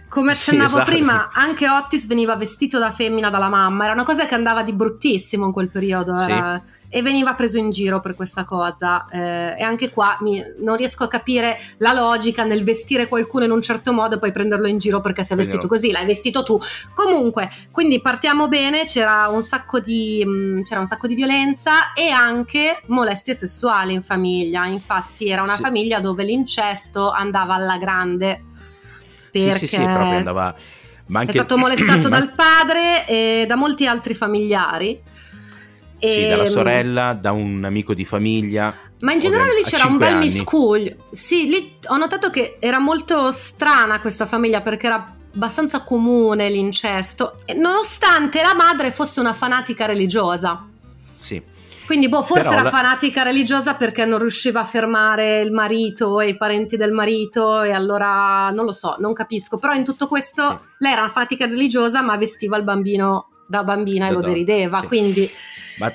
come accennavo sì, esatto. prima, anche Otis veniva vestito da femmina dalla mamma, era una cosa che andava di bruttissimo in quel periodo era, e veniva preso in giro per questa cosa. Eh, e anche qua mi, non riesco a capire la logica nel vestire qualcuno in un certo modo e poi prenderlo in giro perché si è vestito così, l'hai vestito tu. Comunque, quindi partiamo bene, c'era un sacco di, mh, mm, c'era un sacco di violenza e anche molestie sessuali in famiglia. Infatti era una sì. famiglia dove l'incesto andava alla grande perché sì, sì, sì, proprio andava... Ma anche... è stato molestato dal padre e da molti altri familiari. E... Sì, dalla ehm, sorella, da un amico di famiglia. Ma in generale lì c'era un bel anni. miscuglio. Sì, lì ho notato che era molto strana questa famiglia perché era abbastanza comune l'incesto, nonostante la madre fosse una fanatica religiosa. Sì. Quindi, boh, forse Però era la... fanatica religiosa perché non riusciva a fermare il marito e i parenti del marito, e allora non lo so, non capisco. Però in tutto questo sì. lei era una fanatica religiosa, ma vestiva il bambino da bambina e lo derideva. Sì. Quindi. Ma,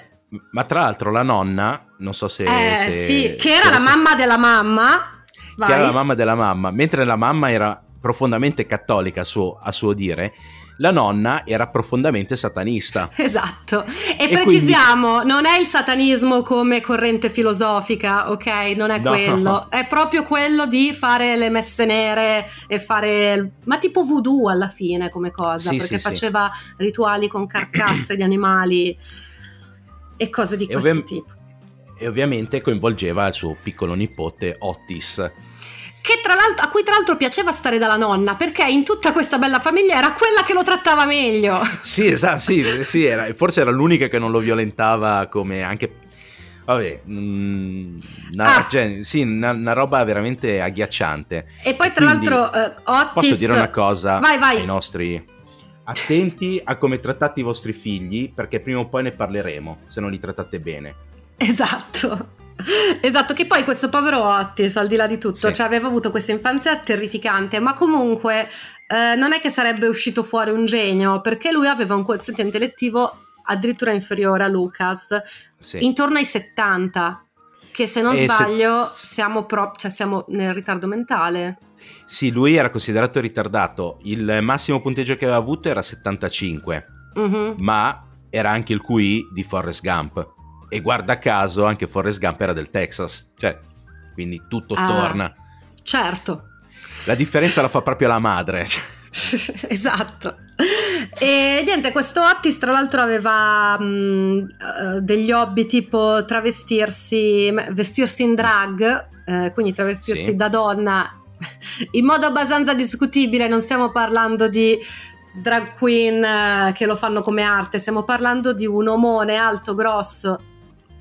ma, tra l'altro, la nonna, non so se. Eh, se sì, che era la mamma della mamma. Vai. Che era la mamma della mamma, mentre la mamma era profondamente cattolica a suo, a suo dire la nonna era profondamente satanista. Esatto. E, e precisiamo, quindi... non è il satanismo come corrente filosofica, ok? Non è no. quello. È proprio quello di fare le messe nere e fare... Ma tipo voodoo alla fine come cosa, sì, perché sì, faceva sì. rituali con carcasse di animali e cose di e questo ovvi- tipo. E ovviamente coinvolgeva il suo piccolo nipote Otis a cui tra l'altro piaceva stare dalla nonna, perché in tutta questa bella famiglia era quella che lo trattava meglio. Sì, esatto, sì, sì era, forse era l'unica che non lo violentava come anche... Vabbè, mh, una, ah. cioè, sì, una, una, roba veramente agghiacciante. E poi tra Quindi, l'altro uh, Otis... Posso dire una cosa vai, vai. ai nostri... Attenti a come trattate i vostri figli, perché prima o poi ne parleremo, se non li trattate bene. Esatto. Esatto, che poi questo povero Otis, al di là di tutto, sì. cioè aveva avuto questa infanzia terrificante, ma comunque eh, non è che sarebbe uscito fuori un genio, perché lui aveva un quoziente intellettivo addirittura inferiore a Lucas, sì. intorno ai 70, che se non e sbaglio se... siamo, pro- cioè siamo nel ritardo mentale. Sì, lui era considerato ritardato, il massimo punteggio che aveva avuto era 75, mm-hmm. ma era anche il QI di Forrest Gump e guarda caso anche Forrest Gump era del Texas, cioè, quindi tutto ah, torna. Certo. La differenza la fa proprio la madre. esatto. E niente, questo Otis tra l'altro aveva mh, uh, degli hobby tipo travestirsi, vestirsi in drag, eh, quindi travestirsi sì. da donna in modo abbastanza discutibile, non stiamo parlando di drag queen eh, che lo fanno come arte, stiamo parlando di un omone alto, grosso,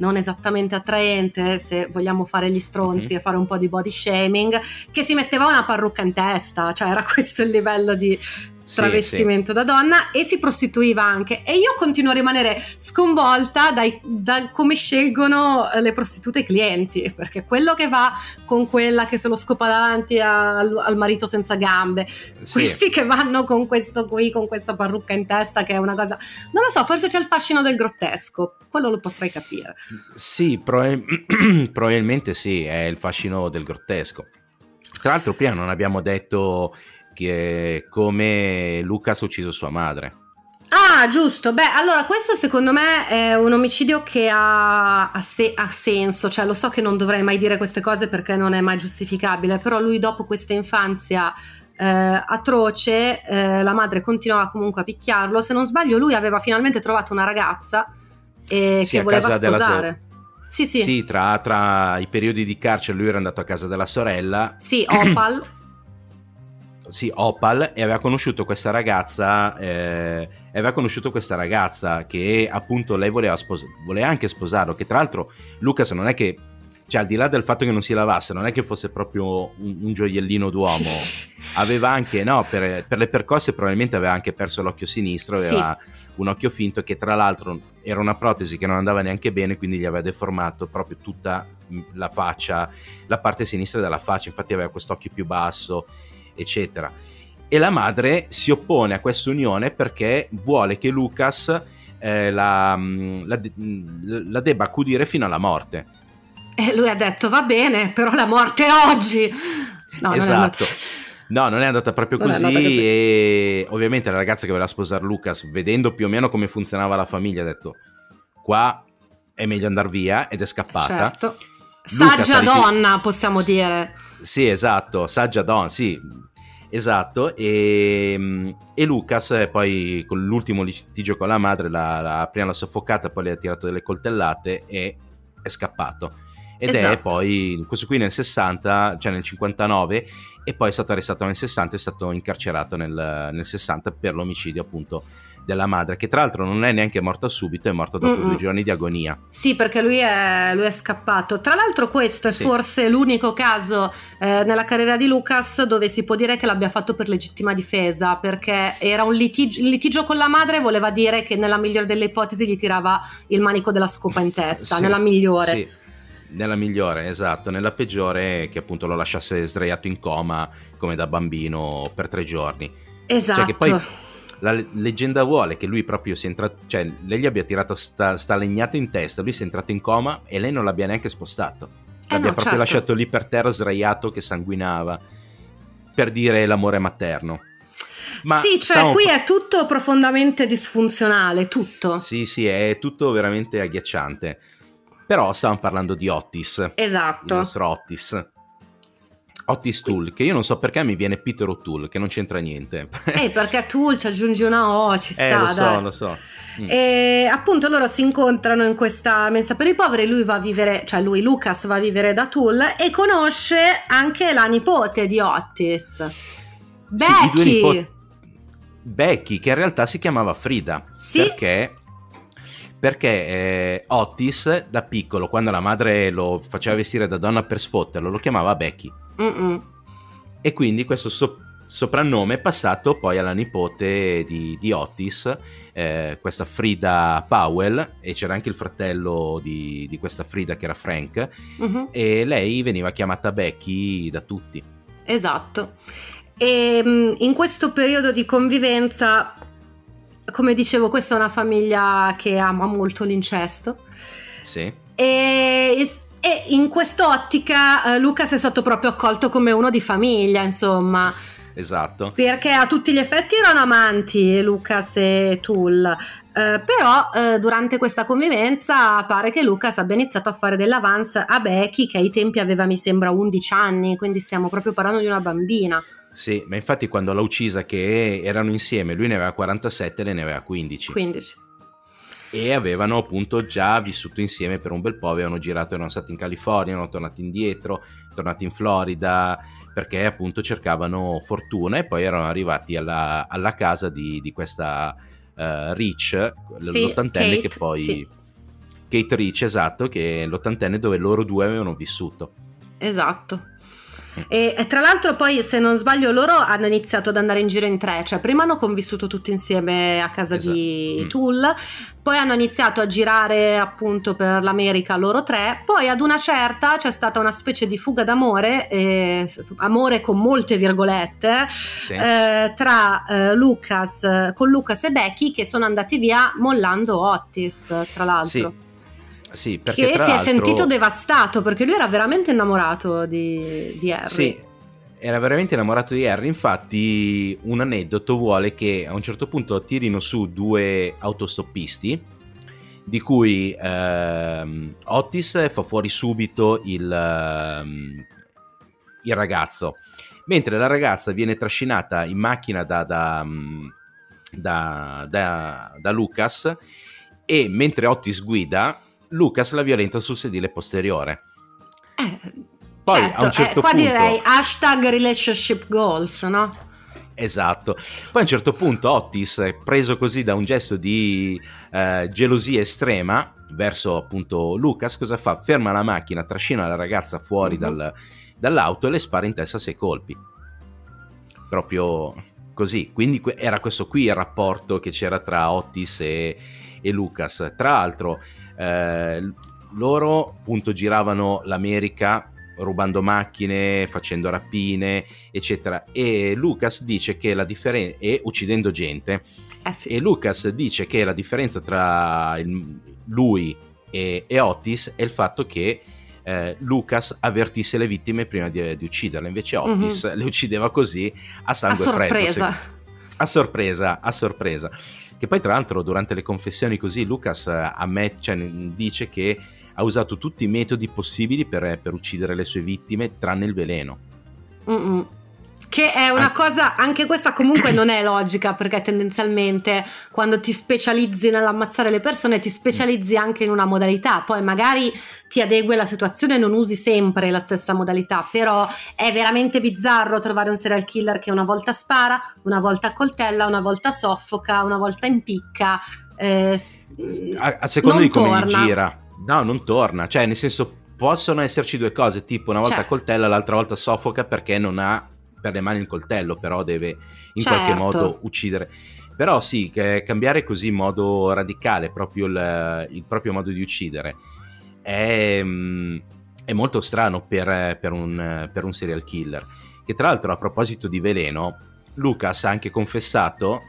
non esattamente attraente, se vogliamo fare gli stronzi mm-hmm. e fare un po' di body shaming, che si metteva una parrucca in testa, cioè era questo il livello di travestimento sì, sì. da donna e si prostituiva anche e io continuo a rimanere sconvolta dai, da come scelgono eh, le prostitute i clienti perché quello che va con quella che se lo scopa davanti al, al marito senza gambe sì. questi che vanno con questo qui con questa parrucca in testa che è una cosa non lo so forse c'è il fascino del grottesco quello lo potrei capire sì prob- probabilmente sì è il fascino del grottesco tra l'altro prima non abbiamo detto che come Lucas ha ucciso sua madre. Ah, giusto. Beh, allora questo secondo me è un omicidio che ha, ha, se- ha, senso. Cioè, lo so che non dovrei mai dire queste cose perché non è mai giustificabile, però lui dopo questa infanzia eh, atroce, eh, la madre continuava comunque a picchiarlo. Se non sbaglio, lui aveva finalmente trovato una ragazza eh, sì, che voleva sposare. Sì, sì. Sì, tra, tra i periodi di carcere lui era andato a casa della sorella. Sì, Opal sì, Opal e aveva conosciuto questa ragazza eh, aveva conosciuto questa ragazza che appunto lei voleva, spos- voleva anche sposarlo che tra l'altro Lucas non è che cioè al di là del fatto che non si lavasse, non è che fosse proprio un, un gioiellino d'uomo, aveva anche, no, per, per, le percosse probabilmente aveva anche perso l'occhio sinistro, aveva sì. un occhio finto che tra l'altro era una protesi che non andava neanche bene, quindi gli aveva deformato proprio tutta la faccia, la parte sinistra della faccia, infatti aveva quest'occhio più basso, eccetera. E la madre si oppone a questa unione perché vuole che Lucas eh, la, la, la debba accudire fino alla morte e lui ha detto va bene, però la morte è oggi. No, esatto. No, non è andata proprio non così, così, e ovviamente la ragazza che voleva sposare Lucas, vedendo più o meno come funzionava la famiglia, ha detto qua è meglio andare via ed è scappata. Certo. Saggia donna, possiamo dire. Sì, esatto, saggia donna, sì, esatto. E, e, Lucas poi con l'ultimo litigio con la madre, la, la, prima l'ha soffocata, poi le ha tirato delle coltellate e è scappato ed esatto. è poi questo qui nel 60, cioè nel 59 e poi è stato arrestato nel 60 e è stato incarcerato nel, nel 60 per l'omicidio appunto della madre, che tra l'altro non è neanche morta subito, è morto dopo Mm-mm. due giorni di agonia. Sì, perché lui è, lui è scappato. Tra l'altro questo è sì. forse l'unico caso eh, nella carriera di Lucas dove si può dire che l'abbia fatto per legittima difesa, perché era un litigio, litigio con la madre voleva dire che nella migliore delle ipotesi gli tirava il manico della scopa in testa, sì, nella migliore. Sì nella migliore, esatto, nella peggiore che appunto lo lasciasse sdraiato in coma come da bambino per tre giorni. Esatto. Cioè che poi esatto. La leggenda vuole che lui proprio sia entrato, cioè lei gli abbia tirato sta, sta legnata in testa, lui si è entrato in coma e lei non l'abbia neanche spostato. Eh l'abbia no, proprio certo. lasciato lì per terra sdraiato che sanguinava per dire l'amore materno. Ma sì, cioè qui fa- è tutto profondamente disfunzionale, tutto. Sì, sì, è tutto veramente agghiacciante. Però stavamo parlando di Otis. Esatto. Il nostro Otis. Otis Tool, che io non so perché mi viene Peter O'Toole, che non c'entra niente. Eh, perché a Tool ci aggiungi una O, ci sta, eh, lo so, dai. lo so. Mm. E appunto loro si incontrano in questa mensa per i poveri, lui va a vivere, cioè lui Lucas va a vivere da Tool e conosce anche la nipote di Otis. Becky. Sì, nipoti- Becky, che in realtà si chiamava Frida. Sì. Perché perché eh, Otis da piccolo, quando la madre lo faceva vestire da donna per sfotterlo, lo chiamava Becky. Mm-mm. E quindi questo so- soprannome è passato poi alla nipote di, di Otis, eh, questa Frida Powell, e c'era anche il fratello di, di questa Frida che era Frank, mm-hmm. e lei veniva chiamata Becky da tutti. Esatto. E mm, in questo periodo di convivenza come dicevo, questa è una famiglia che ama molto l'incesto. Sì. E, e in quest'ottica eh, Lucas è stato proprio accolto come uno di famiglia, insomma. Esatto. Perché a tutti gli effetti erano amanti Lucas e Tool. Uh, però uh, durante questa convivenza pare che Lucas abbia iniziato a fare dell'avance a Becky che ai tempi aveva mi sembra 11 anni, quindi stiamo proprio parlando di una bambina. Sì, ma infatti quando l'ha uccisa che erano insieme, lui ne aveva 47 e lei ne aveva 15. 15. E avevano appunto già vissuto insieme per un bel po', avevano girato, erano stati in California, erano tornati indietro, tornati in Florida, perché appunto cercavano fortuna e poi erano arrivati alla, alla casa di, di questa uh, Rich, sì, l'ottantenne Kate, che poi... Sì. Kate Rich, esatto, che è l'ottantenne dove loro due avevano vissuto. Esatto. E, e, tra l'altro poi se non sbaglio loro hanno iniziato ad andare in giro in tre, cioè prima hanno convissuto tutti insieme a casa esatto. di mm. Tool, poi hanno iniziato a girare appunto per l'America loro tre, poi ad una certa c'è stata una specie di fuga d'amore, eh, amore con molte virgolette, sì. eh, tra eh, Lucas, con Lucas e Becky che sono andati via mollando Otis tra l'altro. Sì. Sì, perché che si è sentito devastato perché lui era veramente innamorato di, di Harry. Sì, era veramente innamorato di Harry. Infatti, un aneddoto vuole che a un certo punto tirino su due autostoppisti, di cui ehm, Otis fa fuori subito il, ehm, il, ragazzo, mentre la ragazza viene trascinata in macchina da, da, da, da Lucas. E mentre Otis guida, Lucas la violenta sul sedile posteriore. Eh, Poi certo, a un certo eh, qua punto... direi hashtag relationship goals, no? Esatto. Poi a un certo punto Otis, preso così da un gesto di eh, gelosia estrema verso appunto Lucas, cosa fa? Ferma la macchina, trascina la ragazza fuori mm-hmm. dal, dall'auto e le spara in testa sei colpi. Proprio così. Quindi era questo qui il rapporto che c'era tra Otis e, e Lucas. Tra l'altro, eh, loro appunto giravano l'America rubando macchine, facendo rapine, eccetera. E Lucas dice che la differenza e uccidendo gente. Eh sì. E Lucas dice che la differenza tra il, lui e, e, Otis è il fatto che eh, Lucas avvertisse le vittime prima di, di ucciderle, invece mhm. Otis mm-hmm. le uccideva così a sangue a sorpresa. freddo. a sorpresa, a sorpresa. Che poi tra l'altro durante le confessioni così Lucas eh, ammette, cioè, dice che ha usato tutti i metodi possibili per, per uccidere le sue vittime, tranne il veleno. Mm-mm. Che è una cosa, anche questa comunque non è logica perché tendenzialmente quando ti specializzi nell'ammazzare le persone ti specializzi anche in una modalità, poi magari ti adegui alla situazione e non usi sempre la stessa modalità, però è veramente bizzarro trovare un serial killer che una volta spara, una volta coltella, una volta soffoca, una volta impicca. Eh, a, a seconda di come torna. li gira. No, non torna, cioè nel senso possono esserci due cose, tipo una volta certo. coltella, l'altra volta soffoca perché non ha per le mani il coltello, però deve in certo. qualche modo uccidere. Però sì, cambiare così in modo radicale proprio il, il proprio modo di uccidere è, mm, è molto strano per, per, un, per un serial killer. Che tra l'altro a proposito di veleno, Lucas ha anche confessato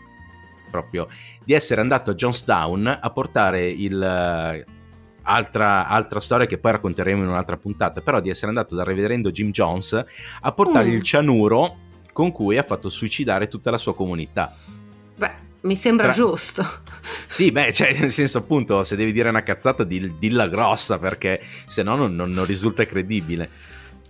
proprio di essere andato a Johnstown a portare il altra, altra, storia che poi racconteremo in un'altra puntata, però di essere andato dal reverendo Jim Jones a portare mm. il cianuro con cui ha fatto suicidare tutta la sua comunità. Beh, mi sembra Tra... giusto. Sì, beh, cioè, nel senso appunto, se devi dire una cazzata, dilla grossa, perché se no non, non, non risulta credibile.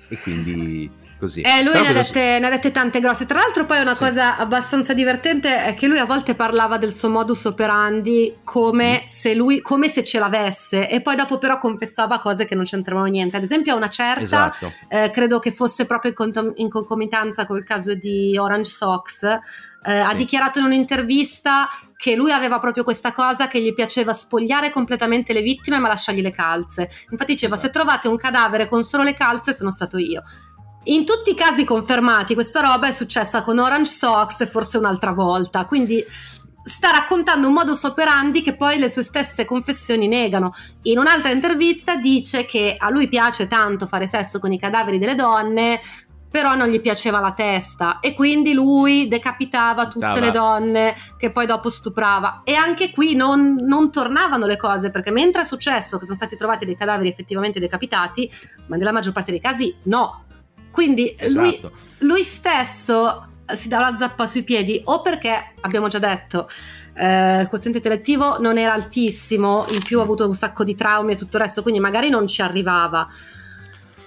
E quindi così. Eh, lui ne ha, dette, ne ha, dette, tante grosse. Tra l'altro, poi una sì. cosa abbastanza divertente è che lui a volte parlava del suo modus operandi come, mm. se, lui, come se ce l'avesse, e poi dopo, però, confessava cose che non c'entravano niente. Ad esempio, a una certa, esatto. eh, credo che fosse proprio in, cont- in concomitanza col caso di Orange Sox. Eh, sì. Ha dichiarato in un'intervista che lui aveva proprio questa cosa che gli piaceva spogliare completamente le vittime ma lasciargli le calze. Infatti diceva esatto. se trovate un cadavere con solo le calze sono stato io. In tutti i casi confermati, questa roba è successa con Orange Sox e forse un'altra volta. Quindi sta raccontando un modus operandi che poi le sue stesse confessioni negano. In un'altra intervista dice che a lui piace tanto fare sesso con i cadaveri delle donne, però non gli piaceva la testa e quindi lui decapitava tutte Dava. le donne che poi dopo stuprava. E anche qui non, non, tornavano le cose perché mentre è successo che sono stati trovati dei cadaveri effettivamente decapitati, ma nella maggior parte dei casi no. Quindi esatto. lui, lui, stesso si dà la zappa sui piedi o perché, abbiamo già detto, eh, il quoziente intellettivo non era altissimo, in più ha avuto un sacco di traumi e tutto il resto, quindi magari non ci arrivava.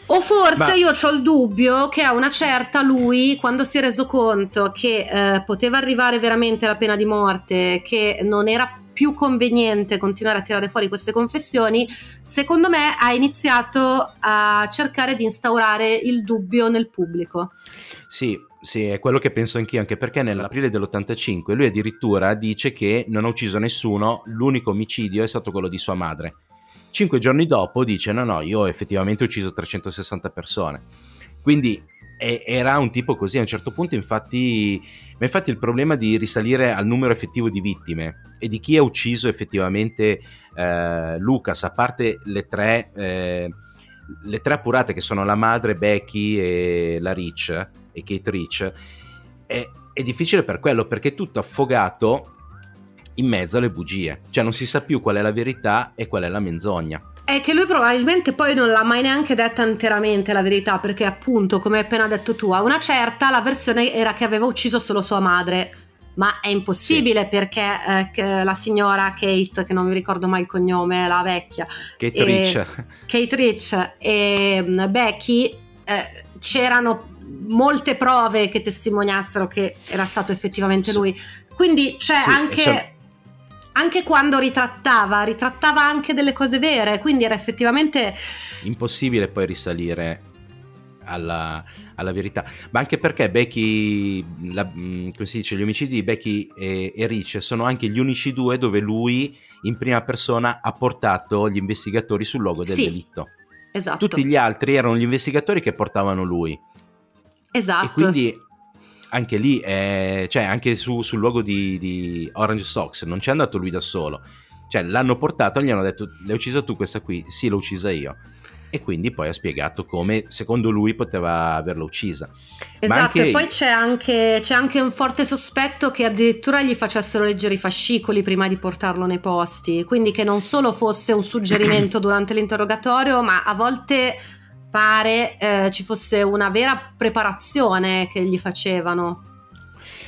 O forse Ma... io ho il dubbio che a una certa lui, quando si è reso conto che eh, poteva arrivare veramente la pena di morte, che non era più conveniente continuare a tirare fuori queste confessioni, secondo me ha iniziato a cercare di instaurare il dubbio nel pubblico. Sì, sì, è quello che penso anch'io, anche perché nell'aprile dell'85 lui addirittura dice che non ha ucciso nessuno, l'unico omicidio è stato quello di sua madre. Cinque giorni dopo dice no, no, io ho effettivamente ucciso 360 persone. Quindi era un tipo così, a un certo punto infatti, ma infatti il problema di risalire al numero effettivo di vittime e di chi ha ucciso effettivamente eh, Lucas, a parte le tre, eh, le tre appurate che sono la madre, Becky e la Rich, e Kate Rich, è, è difficile per quello, perché è tutto affogato in mezzo alle bugie, cioè non si sa più qual è la verità e qual è la menzogna. È che lui probabilmente poi non l'ha mai neanche detta interamente la verità, perché appunto, come hai appena detto tu, a una certa la versione era che aveva ucciso solo sua madre. Ma è impossibile sì. perché eh, la signora Kate, che non mi ricordo mai il cognome, la vecchia, Kate e, Rich, Kate Rich e mm, Becky, eh, c'erano molte prove che testimoniassero che era stato effettivamente sì. lui. Quindi c'è sì, anche anche quando ritrattava, ritrattava anche delle cose vere, quindi era effettivamente impossibile poi risalire alla, alla, verità. Ma anche perché Becky, la, mm, come si dice, gli omicidi di Becky e, e Rich sono anche gli unici due dove lui in prima persona ha portato gli investigatori sul luogo del sì, delitto. Esatto. Tutti gli altri erano gli investigatori che portavano lui. Esatto. E quindi anche lì, eh, cioè anche su, sul luogo di, di, Orange Sox, non c'è andato lui da solo. Cioè l'hanno portato gli hanno detto, l'hai uccisa tu questa qui? Sì, l'ho uccisa io. E quindi poi ha spiegato come secondo lui poteva averla uccisa. Esatto, anche... e poi c'è anche, c'è anche un forte sospetto che addirittura gli facessero leggere i fascicoli prima di portarlo nei posti. Quindi che non solo fosse un suggerimento durante l'interrogatorio, ma a volte pare eh, ci fosse una vera preparazione che gli facevano.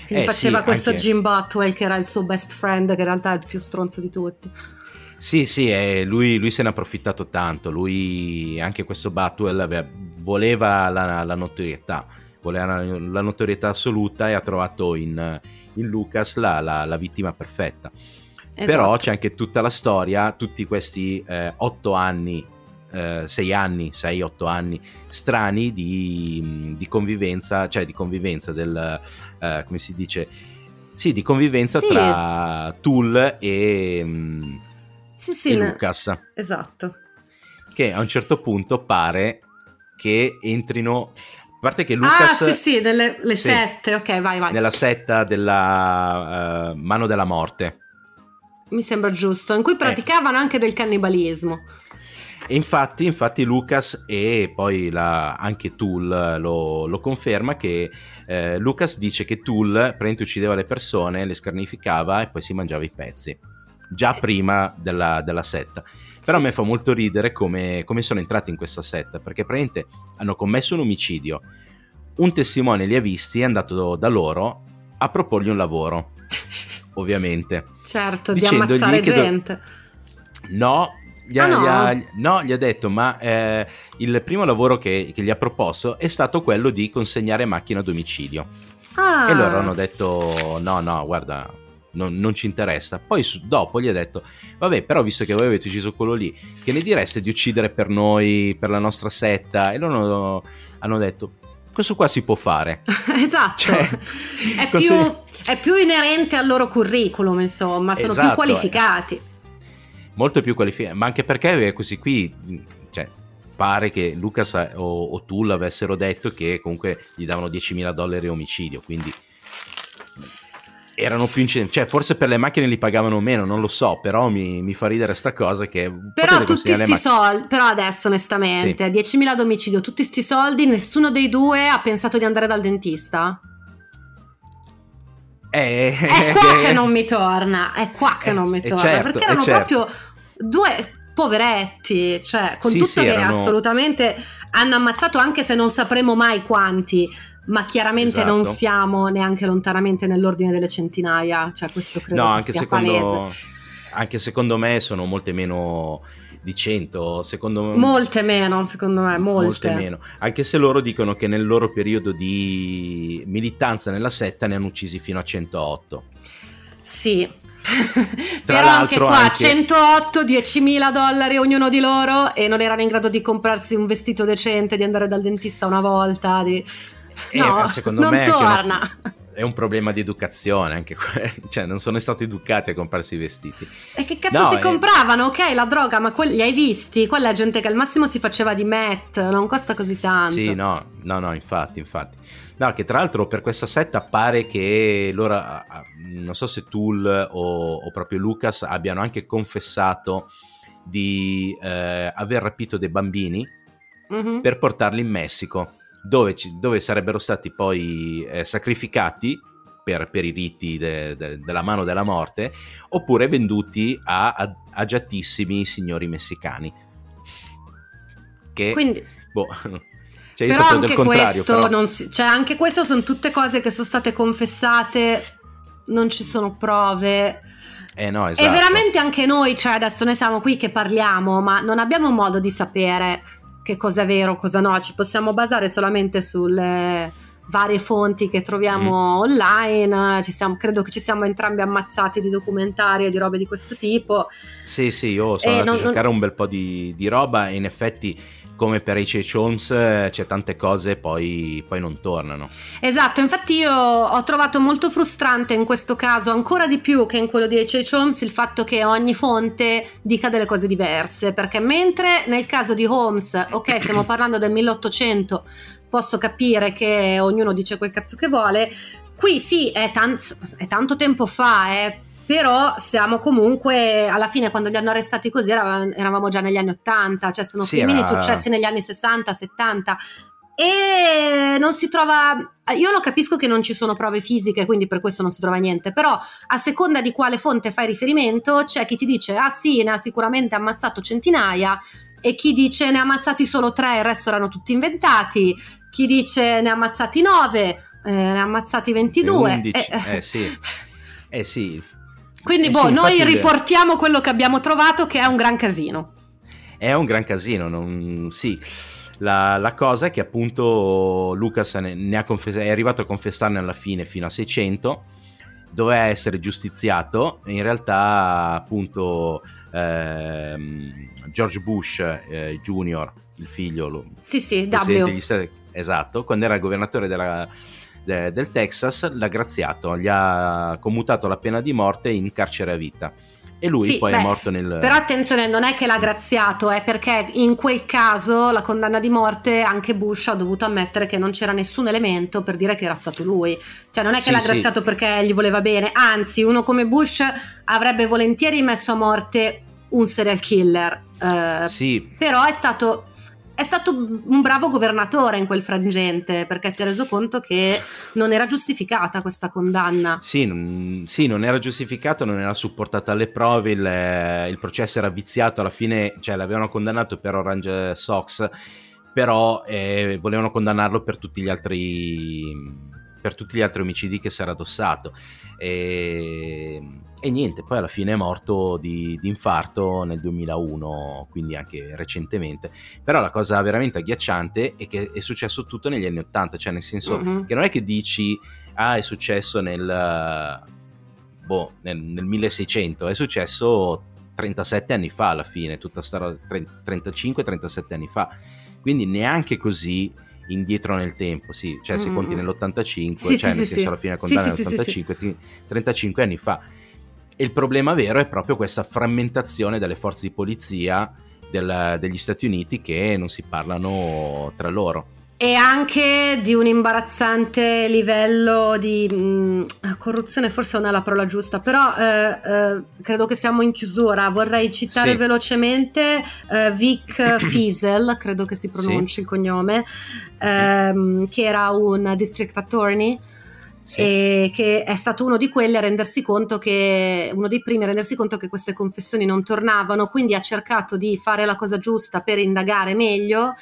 Che gli eh, faceva sì, questo anche... Jim Butwell che era il suo best friend, che in realtà è il più stronzo di tutti. Sì, sì, eh, lui, lui, se ne ha approfittato tanto. Lui, anche questo Butwell, aveva, voleva la, la, notorietà, voleva la, la, notorietà assoluta e ha trovato in, in Lucas la, la, vittima perfetta. Esatto. Però c'è anche tutta la storia, tutti questi eh, otto anni eh, sei anni, sei, otto anni strani di, di, convivenza, cioè di convivenza del, eh, come si dice, sì, di convivenza sì. tra Tool e, mm, sì, sì, e Lucas. Esatto. Che a un certo punto pare che entrino a parte che Lucas... Ah, sì, sì, nelle sì, sette, ok, vai, vai. Nella setta della uh, Mano della Morte. Mi sembra giusto, in cui praticavano eh. anche del cannibalismo. E infatti, infatti Lucas e poi la, anche Tool lo, lo conferma che eh, Lucas dice che Tool praticamente uccideva le persone, le scarnificava e poi si mangiava i pezzi, già prima della, della setta. Però sì. a me fa molto ridere come, come sono entrati in questa setta, perché praticamente hanno commesso un omicidio, un testimone li ha visti, è andato da loro a proporgli un lavoro, ovviamente. Certo, di ammazzare gente. Do- no, gli ha, ah, no. Gli ha, no, gli ha detto, ma eh, il primo lavoro che, che, gli ha proposto è stato quello di consegnare macchina a domicilio. Ah. E loro hanno detto, no, no, guarda, non, non ci interessa. Poi su, dopo gli ha detto, vabbè, però visto che voi avete ucciso quello lì, che ne direste di uccidere per noi, per la nostra setta? E loro hanno detto, questo qua si può fare. esatto. Cioè, è, così... più, è, più, inerente al loro curriculum, insomma, sono esatto. più qualificati molto più qualificati, ma anche perché questi qui, cioè, pare che Lucas o, o Tull avessero detto che comunque gli davano 10.000 dollari omicidio, quindi erano più incidenti, cioè forse per le macchine li pagavano meno, non lo so, però mi, mi fa ridere sta cosa che... Però tutti sti mac- soldi, però adesso onestamente, sì. 10.000 d'omicidio, tutti sti soldi, nessuno dei due ha pensato di andare dal dentista? Eh, è qua che non mi torna, è qua che non mi torna, certo, perché erano certo. proprio due poveretti, cioè con sì, tutto sì, che erano... assolutamente hanno ammazzato anche se non sapremo mai quanti, ma chiaramente esatto. non siamo neanche lontanamente nell'ordine delle centinaia, cioè questo credo no, anche secondo, palese. Anche secondo me sono molte meno di 100, secondo me. Molte meno, secondo me, molte. molte meno. Anche se loro dicono che nel loro periodo di militanza nella setta ne hanno uccisi fino a 108. Sì, Però anche qua anche... 108, 10.000 dollari ognuno di loro e non erano in grado di comprarsi un vestito decente, di andare dal dentista una volta. Di... Eh, no, secondo non me torna. Una, è un problema di educazione anche quello, cioè non sono stati educati a comprarsi i vestiti. E che cazzo no, si eh... compravano? Ok, la droga, ma quelli, li hai visti? Quella è gente che al massimo si faceva di met, non costa così tanto. Sì, no, no, no, infatti, infatti. No, che tra l'altro per questa setta pare che loro, non so se Tool o, o proprio Lucas abbiano anche confessato di eh, aver rapito dei bambini mm-hmm. per portarli in Messico, dove, ci, dove sarebbero stati poi eh, sacrificati per, per, i riti de, de, della mano della morte, oppure venduti a, a agiatissimi signori messicani. Che, Quindi... boh, cioè, però anche questo, però... Si, cioè, anche questo sono tutte cose che sono state confessate, non ci sono prove. Eh no, esatto. E veramente anche noi, cioè adesso noi siamo qui che parliamo, ma non abbiamo modo di sapere che cosa è vero, cosa no, ci possiamo basare solamente sulle, varie fonti che troviamo mm. online, ci siamo, credo che ci siamo entrambi ammazzati di documentari e di robe di questo tipo. Sì, sì, io sono e andato non, a cercare non... un bel po' di, di roba e in effetti come per H.H. Holmes c'è tante cose poi, poi non tornano. Esatto, infatti io ho trovato molto frustrante in questo caso, ancora di più che in quello di H.H. Holmes, il fatto che ogni fonte dica delle cose diverse, perché mentre nel caso di Holmes, ok, stiamo parlando del 1800, posso capire che ognuno dice quel cazzo che vuole, qui sì, è, tan- è tanto tempo fa, eh, però siamo comunque alla fine quando li hanno arrestati così eravamo già negli anni 80 cioè sono sì, crimini era... successi negli anni 60 70 e non si trova io lo capisco che non ci sono prove fisiche quindi per questo non si trova niente però a seconda di quale fonte fai riferimento c'è chi ti dice ah sì ne ha sicuramente ammazzato centinaia e chi dice ne ha ammazzati solo tre il resto erano tutti inventati chi dice ne ha ammazzati nove eh, ne ha ammazzati 22 11, eh, eh sì. Eh sì quindi, eh boh, sì, noi riportiamo quello che abbiamo trovato, che è un gran casino. È un gran casino, non... sì. La, la, cosa è che appunto Lucas ne, ne confess- è arrivato a confessarne alla fine fino a 600 doveva essere giustiziato in realtà appunto ehm, George Bush eh, Jr il figlio lo, sì sì W Stati, esatto quando era governatore della, de, del Texas l'ha graziato, gli ha commutato la pena di morte in carcere a vita. E lui sì, poi beh, è morto nel... Però attenzione, non è che l'ha graziato, è perché in quel caso la condanna di morte anche Bush ha dovuto ammettere che non c'era nessun elemento per dire che era stato lui. Cioè non è che sì, l'ha graziato sì. perché gli voleva bene, anzi uno come Bush avrebbe volentieri messo a morte un serial killer. Eh, sì. Però è stato è stato un bravo governatore in quel frangente perché si è reso conto che non era giustificata questa condanna. Sì, non, sì, non era giustificata, non era supportata alle prove, il, il, processo era viziato, alla fine cioè, l'avevano condannato per Orange Sox, però eh, volevano condannarlo per tutti gli altri per tutti gli altri omicidi che si era addossato. E, e niente, poi alla fine è morto di, di, infarto nel 2001, quindi anche recentemente. Però la cosa veramente agghiacciante è che è successo tutto negli anni 80, cioè nel senso mm-hmm. che non è che dici, ah è successo nel, boh, nel, nel 1600, è successo 37 anni fa alla fine, tutta sta 35-37 anni fa. Quindi neanche così indietro nel tempo, sì, cioè se mm-hmm. conti nell'85, sì, cioè sì, nel sì, senso alla fine condanna sì, nell'85, 35 anni fa. E il problema vero è proprio questa frammentazione delle forze di polizia del, degli Stati Uniti che non si parlano tra loro e anche di un imbarazzante livello di mh, mm, corruzione, forse non è la parola giusta, però eh, eh, credo che siamo in chiusura. Vorrei citare sì. velocemente eh, Vic Fiesel, credo che si pronunci sì. il cognome, ehm, che era un district attorney. Sì. E che è stato uno di quelli a rendersi conto che uno dei primi a rendersi conto che queste confessioni non tornavano, quindi ha cercato di fare la cosa giusta per indagare meglio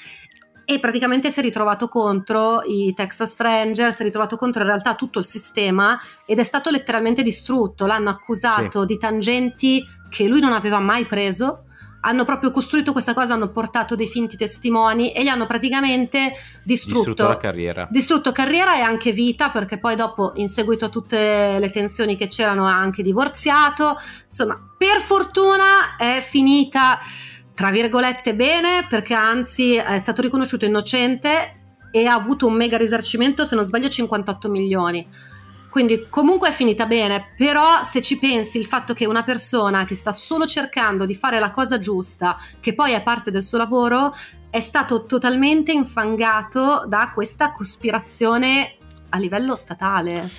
e praticamente si è ritrovato contro i Texas Rangers, si è ritrovato contro in realtà tutto il sistema ed è stato letteralmente distrutto. L'hanno accusato sì. di tangenti che lui non aveva mai preso. Hanno proprio costruito questa cosa, hanno portato dei finti testimoni e gli hanno praticamente distrutto, distrutto la carriera. Distrutto carriera e anche vita, perché poi dopo, in seguito a tutte le tensioni che c'erano, ha anche divorziato. Insomma, per fortuna è finita tra virgolette bene perché anzi è stato riconosciuto innocente e ha avuto un mega risarcimento, se non sbaglio 58 milioni. Quindi comunque è finita bene, però se ci pensi il fatto che una persona che sta solo cercando di fare la cosa giusta, che poi è parte del suo lavoro, è stato totalmente infangato da questa cospirazione a livello statale.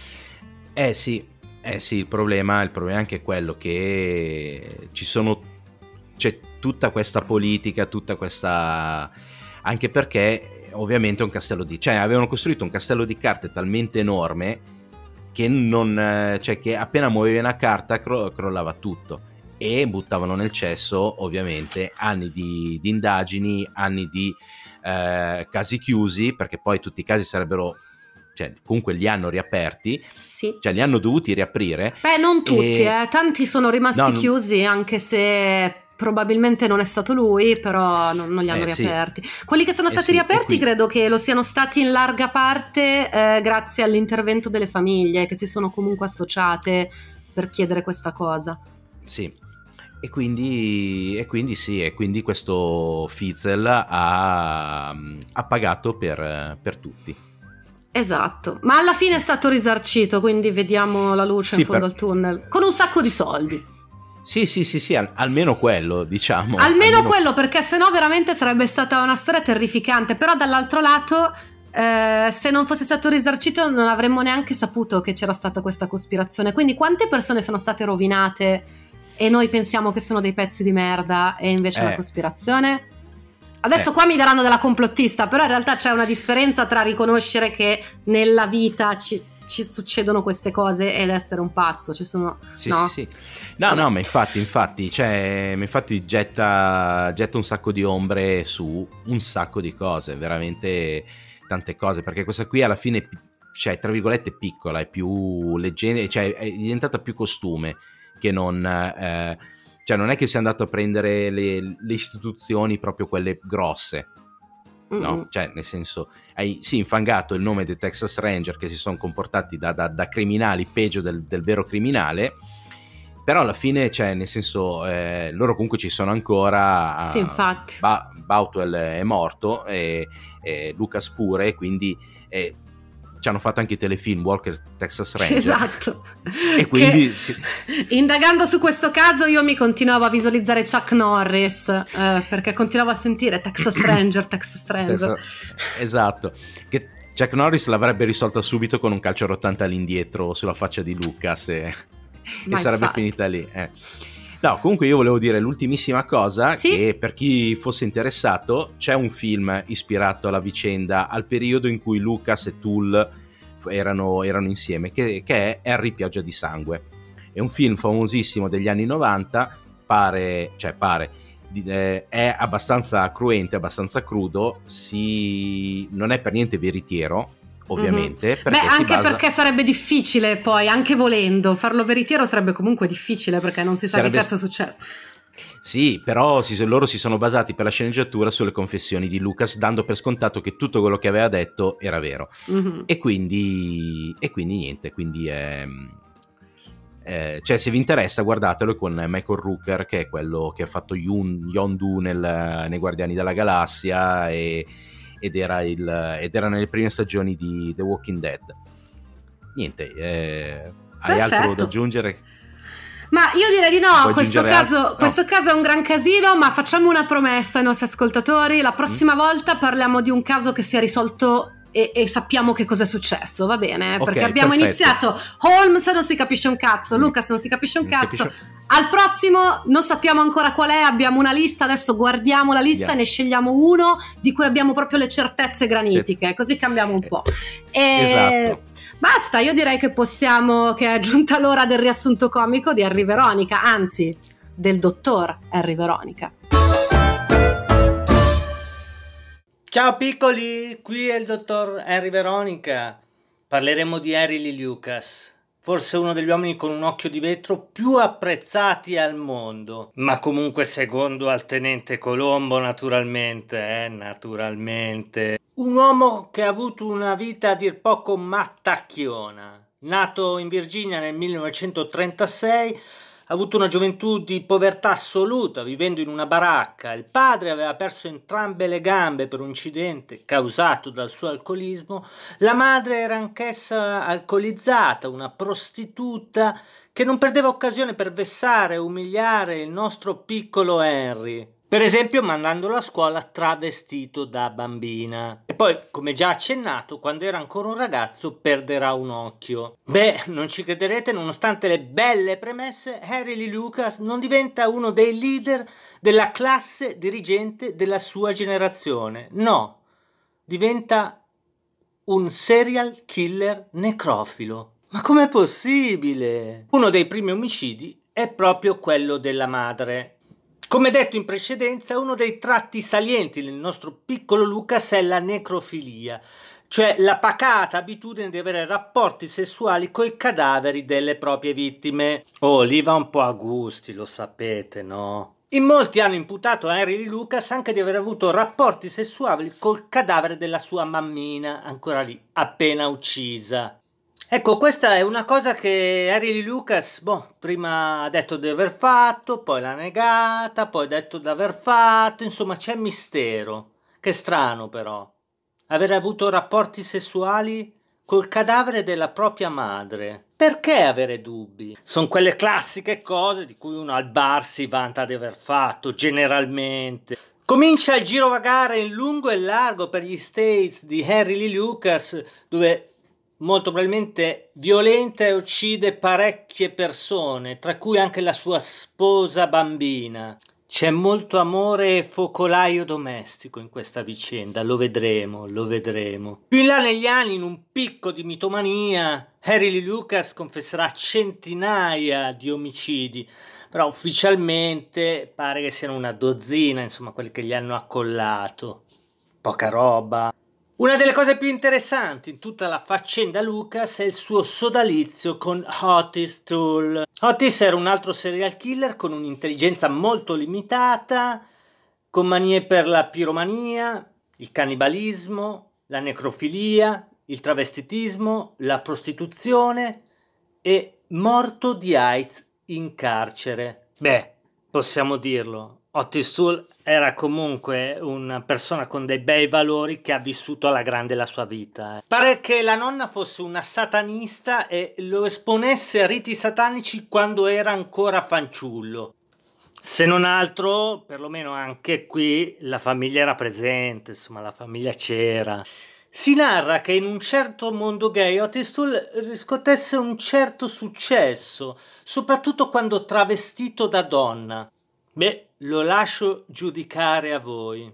Eh sì, eh sì, il problema, il problema è anche quello che ci sono c'è tutta questa politica, tutta questa... anche perché ovviamente è un castello di... cioè avevano costruito un castello di carte talmente enorme che non... cioè che appena muovevi una carta cro- crollava tutto e buttavano nel cesso ovviamente anni di, di indagini, anni di eh, casi chiusi, perché poi tutti i casi sarebbero cioè comunque li hanno riaperti, sì. cioè li hanno dovuti riaprire. Beh, non tutti, e... eh. tanti sono rimasti no, chiusi, anche se probabilmente non è stato lui, però non, non li hanno eh, riaperti. Sì. Quelli che sono eh, stati sì, riaperti credo che lo siano stati in larga parte eh, grazie all'intervento delle famiglie che si sono comunque associate per chiedere questa cosa. Sì, e quindi, e quindi sì, e quindi questo Fitzel ha, ha pagato per, per, tutti. Esatto, ma alla fine è stato risarcito, quindi vediamo la luce sì, in fondo per... al tunnel, con un sacco di soldi. Sì, sì, sì, sì, al- almeno quello, diciamo. Almeno, almeno... quello, perché sennò veramente sarebbe stata una storia terrificante. Però dall'altro lato, eh, se non fosse stato risarcito, non avremmo neanche saputo che c'era stata questa cospirazione. Quindi, quante persone sono state rovinate e noi pensiamo che sono dei pezzi di merda e invece è una eh. cospirazione? Adesso eh. qua mi daranno della complottista, però in realtà c'è una differenza tra riconoscere che nella vita ci ci succedono queste cose ed essere un pazzo. Ci sono. Sì, no? sì, sì. No, no, ma infatti, infatti, cioè, infatti getta, getta un sacco di ombre su un sacco di cose, veramente tante cose. Perché questa qui alla fine, cioè, tra virgolette, piccola, è più leggenda, cioè, è diventata più costume che non. Eh, cioè, non è che sia andato a prendere le, le istituzioni proprio quelle grosse no? Cioè, nel senso, hai sì infangato il nome dei Texas Ranger che si sono comportati da, da, da criminali peggio del, del, vero criminale, però alla fine, cioè, nel senso, eh, loro comunque ci sono ancora. Sì, infatti. Ba- Bautwell è morto e, e Lucas pure, quindi eh, ci hanno fatto anche i telefilm Walker Texas Ranger. Esatto. E quindi... Che, indagando su questo caso io mi continuavo a visualizzare Chuck Norris eh, perché continuavo a sentire Texas Ranger, Texas Ranger. Texas, esatto. Che Chuck Norris l'avrebbe risolta subito con un calcio 80 all'indietro sulla faccia di Lucas e, e sarebbe finita lì. Eh. No, comunque io volevo dire l'ultimissima cosa, sì? che per chi fosse interessato c'è un film ispirato alla vicenda, al periodo in cui Lucas e Tool erano, erano insieme, che, che, è Harry Pioggia di Sangue. È un film famosissimo degli anni 90, pare, cioè pare, eh, è abbastanza cruente, abbastanza crudo, si... non è per niente veritiero, ovviamente. Mm-hmm. Beh, anche basa... perché sarebbe difficile poi, anche volendo, farlo veritiero sarebbe comunque difficile perché non si sa sarebbe... che cazzo è successo. Sì, però si, loro si sono basati per la sceneggiatura sulle confessioni di Lucas, dando per scontato che tutto quello che aveva detto era vero. Mm-hmm. E, quindi, e quindi niente, quindi è... Eh, cioè, se vi interessa, guardatelo con Michael Rooker, che è quello che ha fatto Yun, Yondu nel, nei Guardiani della Galassia e, ed, era il, ed, era nelle prime stagioni di The Walking Dead. Niente, eh, hai altro da aggiungere? Ma io direi di no, questo caso, no. questo caso, è un gran casino, ma facciamo una promessa ai nostri ascoltatori, la prossima mm. volta parliamo di un caso che si è risolto e, e, sappiamo che cosa è successo, va bene? Perché okay, abbiamo perfetto. iniziato Holmes non si capisce un cazzo, mm. Lucas non si capisce un cazzo. Capisce... Al prossimo non sappiamo ancora qual è, abbiamo una lista, adesso guardiamo la lista yeah. e ne scegliamo uno di cui abbiamo proprio le certezze granitiche, così cambiamo un po'. E esatto. Basta, io direi che possiamo, che è giunta l'ora del riassunto comico di Harry Veronica, anzi del dottor Harry Veronica. Ciao piccoli, qui è il dottor Harry Veronica. Parleremo di Harry Lee Lucas, forse uno degli uomini con un occhio di vetro più apprezzati al mondo, ma comunque secondo al tenente Colombo naturalmente, eh, naturalmente. Un uomo che ha avuto una vita a dir poco mattacchiona. Nato in Virginia nel 1936, ha avuto una gioventù di povertà assoluta, vivendo in una baracca. Il padre aveva perso entrambe le gambe per un incidente causato dal suo alcolismo. La madre era anch'essa alcolizzata, una prostituta che non perdeva occasione per vessare e umiliare il nostro piccolo Henry. Per esempio mandandolo a scuola travestito da bambina. E poi, come già accennato, quando era ancora un ragazzo perderà un occhio. Beh, non ci crederete, nonostante le belle premesse, Harry Lee Lucas non diventa uno dei leader della classe dirigente della sua generazione. No, diventa un serial killer necrofilo. Ma com'è possibile? Uno dei primi omicidi è proprio quello della madre, come detto in precedenza, uno dei tratti salienti del nostro piccolo Lucas è la necrofilia, cioè la pacata abitudine di avere rapporti sessuali coi cadaveri delle proprie vittime. Oh, lì va un po' a gusti, lo sapete, no? In molti hanno imputato a Lee Lucas anche di aver avuto rapporti sessuali col cadavere della sua mammina, ancora lì, appena uccisa. Ecco, questa è una cosa che Harry Lucas, boh, prima ha detto di aver fatto, poi l'ha negata, poi ha detto di aver fatto, insomma c'è mistero. Che strano però. Avere avuto rapporti sessuali col cadavere della propria madre. Perché avere dubbi? Sono quelle classiche cose di cui uno al bar si vanta di aver fatto, generalmente. Comincia il girovagare in lungo e largo per gli States di Harry Lee Lucas, dove molto probabilmente violenta e uccide parecchie persone, tra cui anche la sua sposa bambina. C'è molto amore e focolaio domestico in questa vicenda, lo vedremo, lo vedremo. Più in là negli anni, in un picco di mitomania, Harry Lee Lucas confesserà centinaia di omicidi, però ufficialmente pare che siano una dozzina, insomma, quelli che gli hanno accollato. Poca roba. Una delle cose più interessanti in tutta la faccenda Lucas è il suo sodalizio con Otis Tool. Otis era un altro serial killer con un'intelligenza molto limitata, con manie per la piromania, il cannibalismo, la necrofilia, il travestitismo, la prostituzione e morto di AIDS in carcere. Beh, possiamo dirlo, Otis Toole era comunque una persona con dei bei valori che ha vissuto alla grande la sua vita. Eh. Pare che la nonna fosse una satanista e lo esponesse a riti satanici quando era ancora fanciullo. Se non altro, perlomeno anche qui la famiglia era presente, insomma la famiglia c'era. Si narra che in un certo mondo gay Otis Toole riscuotesse un certo successo, soprattutto quando travestito da donna. Beh, lo lascio giudicare a voi.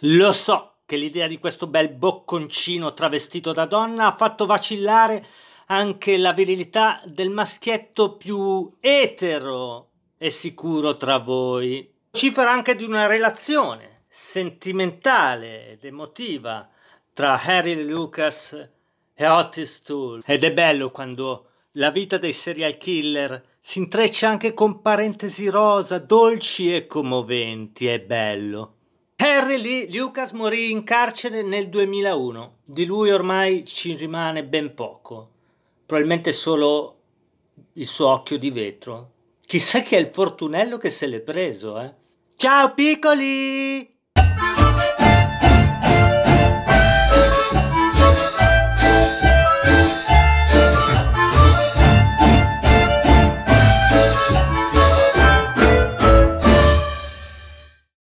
Lo so che l'idea di questo bel bocconcino travestito da donna ha fatto vacillare anche la virilità del maschietto più etero e sicuro tra voi. Cifra anche di una relazione sentimentale ed emotiva tra Harry Lucas e Otis Toole. Ed è bello quando la vita dei serial killer si intreccia anche con parentesi rosa, dolci e commoventi, è bello. Harry Lee Lucas morì in carcere nel 2001. Di lui ormai ci rimane ben poco. Probabilmente solo il suo occhio di vetro. Chissà chi è il fortunello che se l'è preso, eh. Ciao piccoli!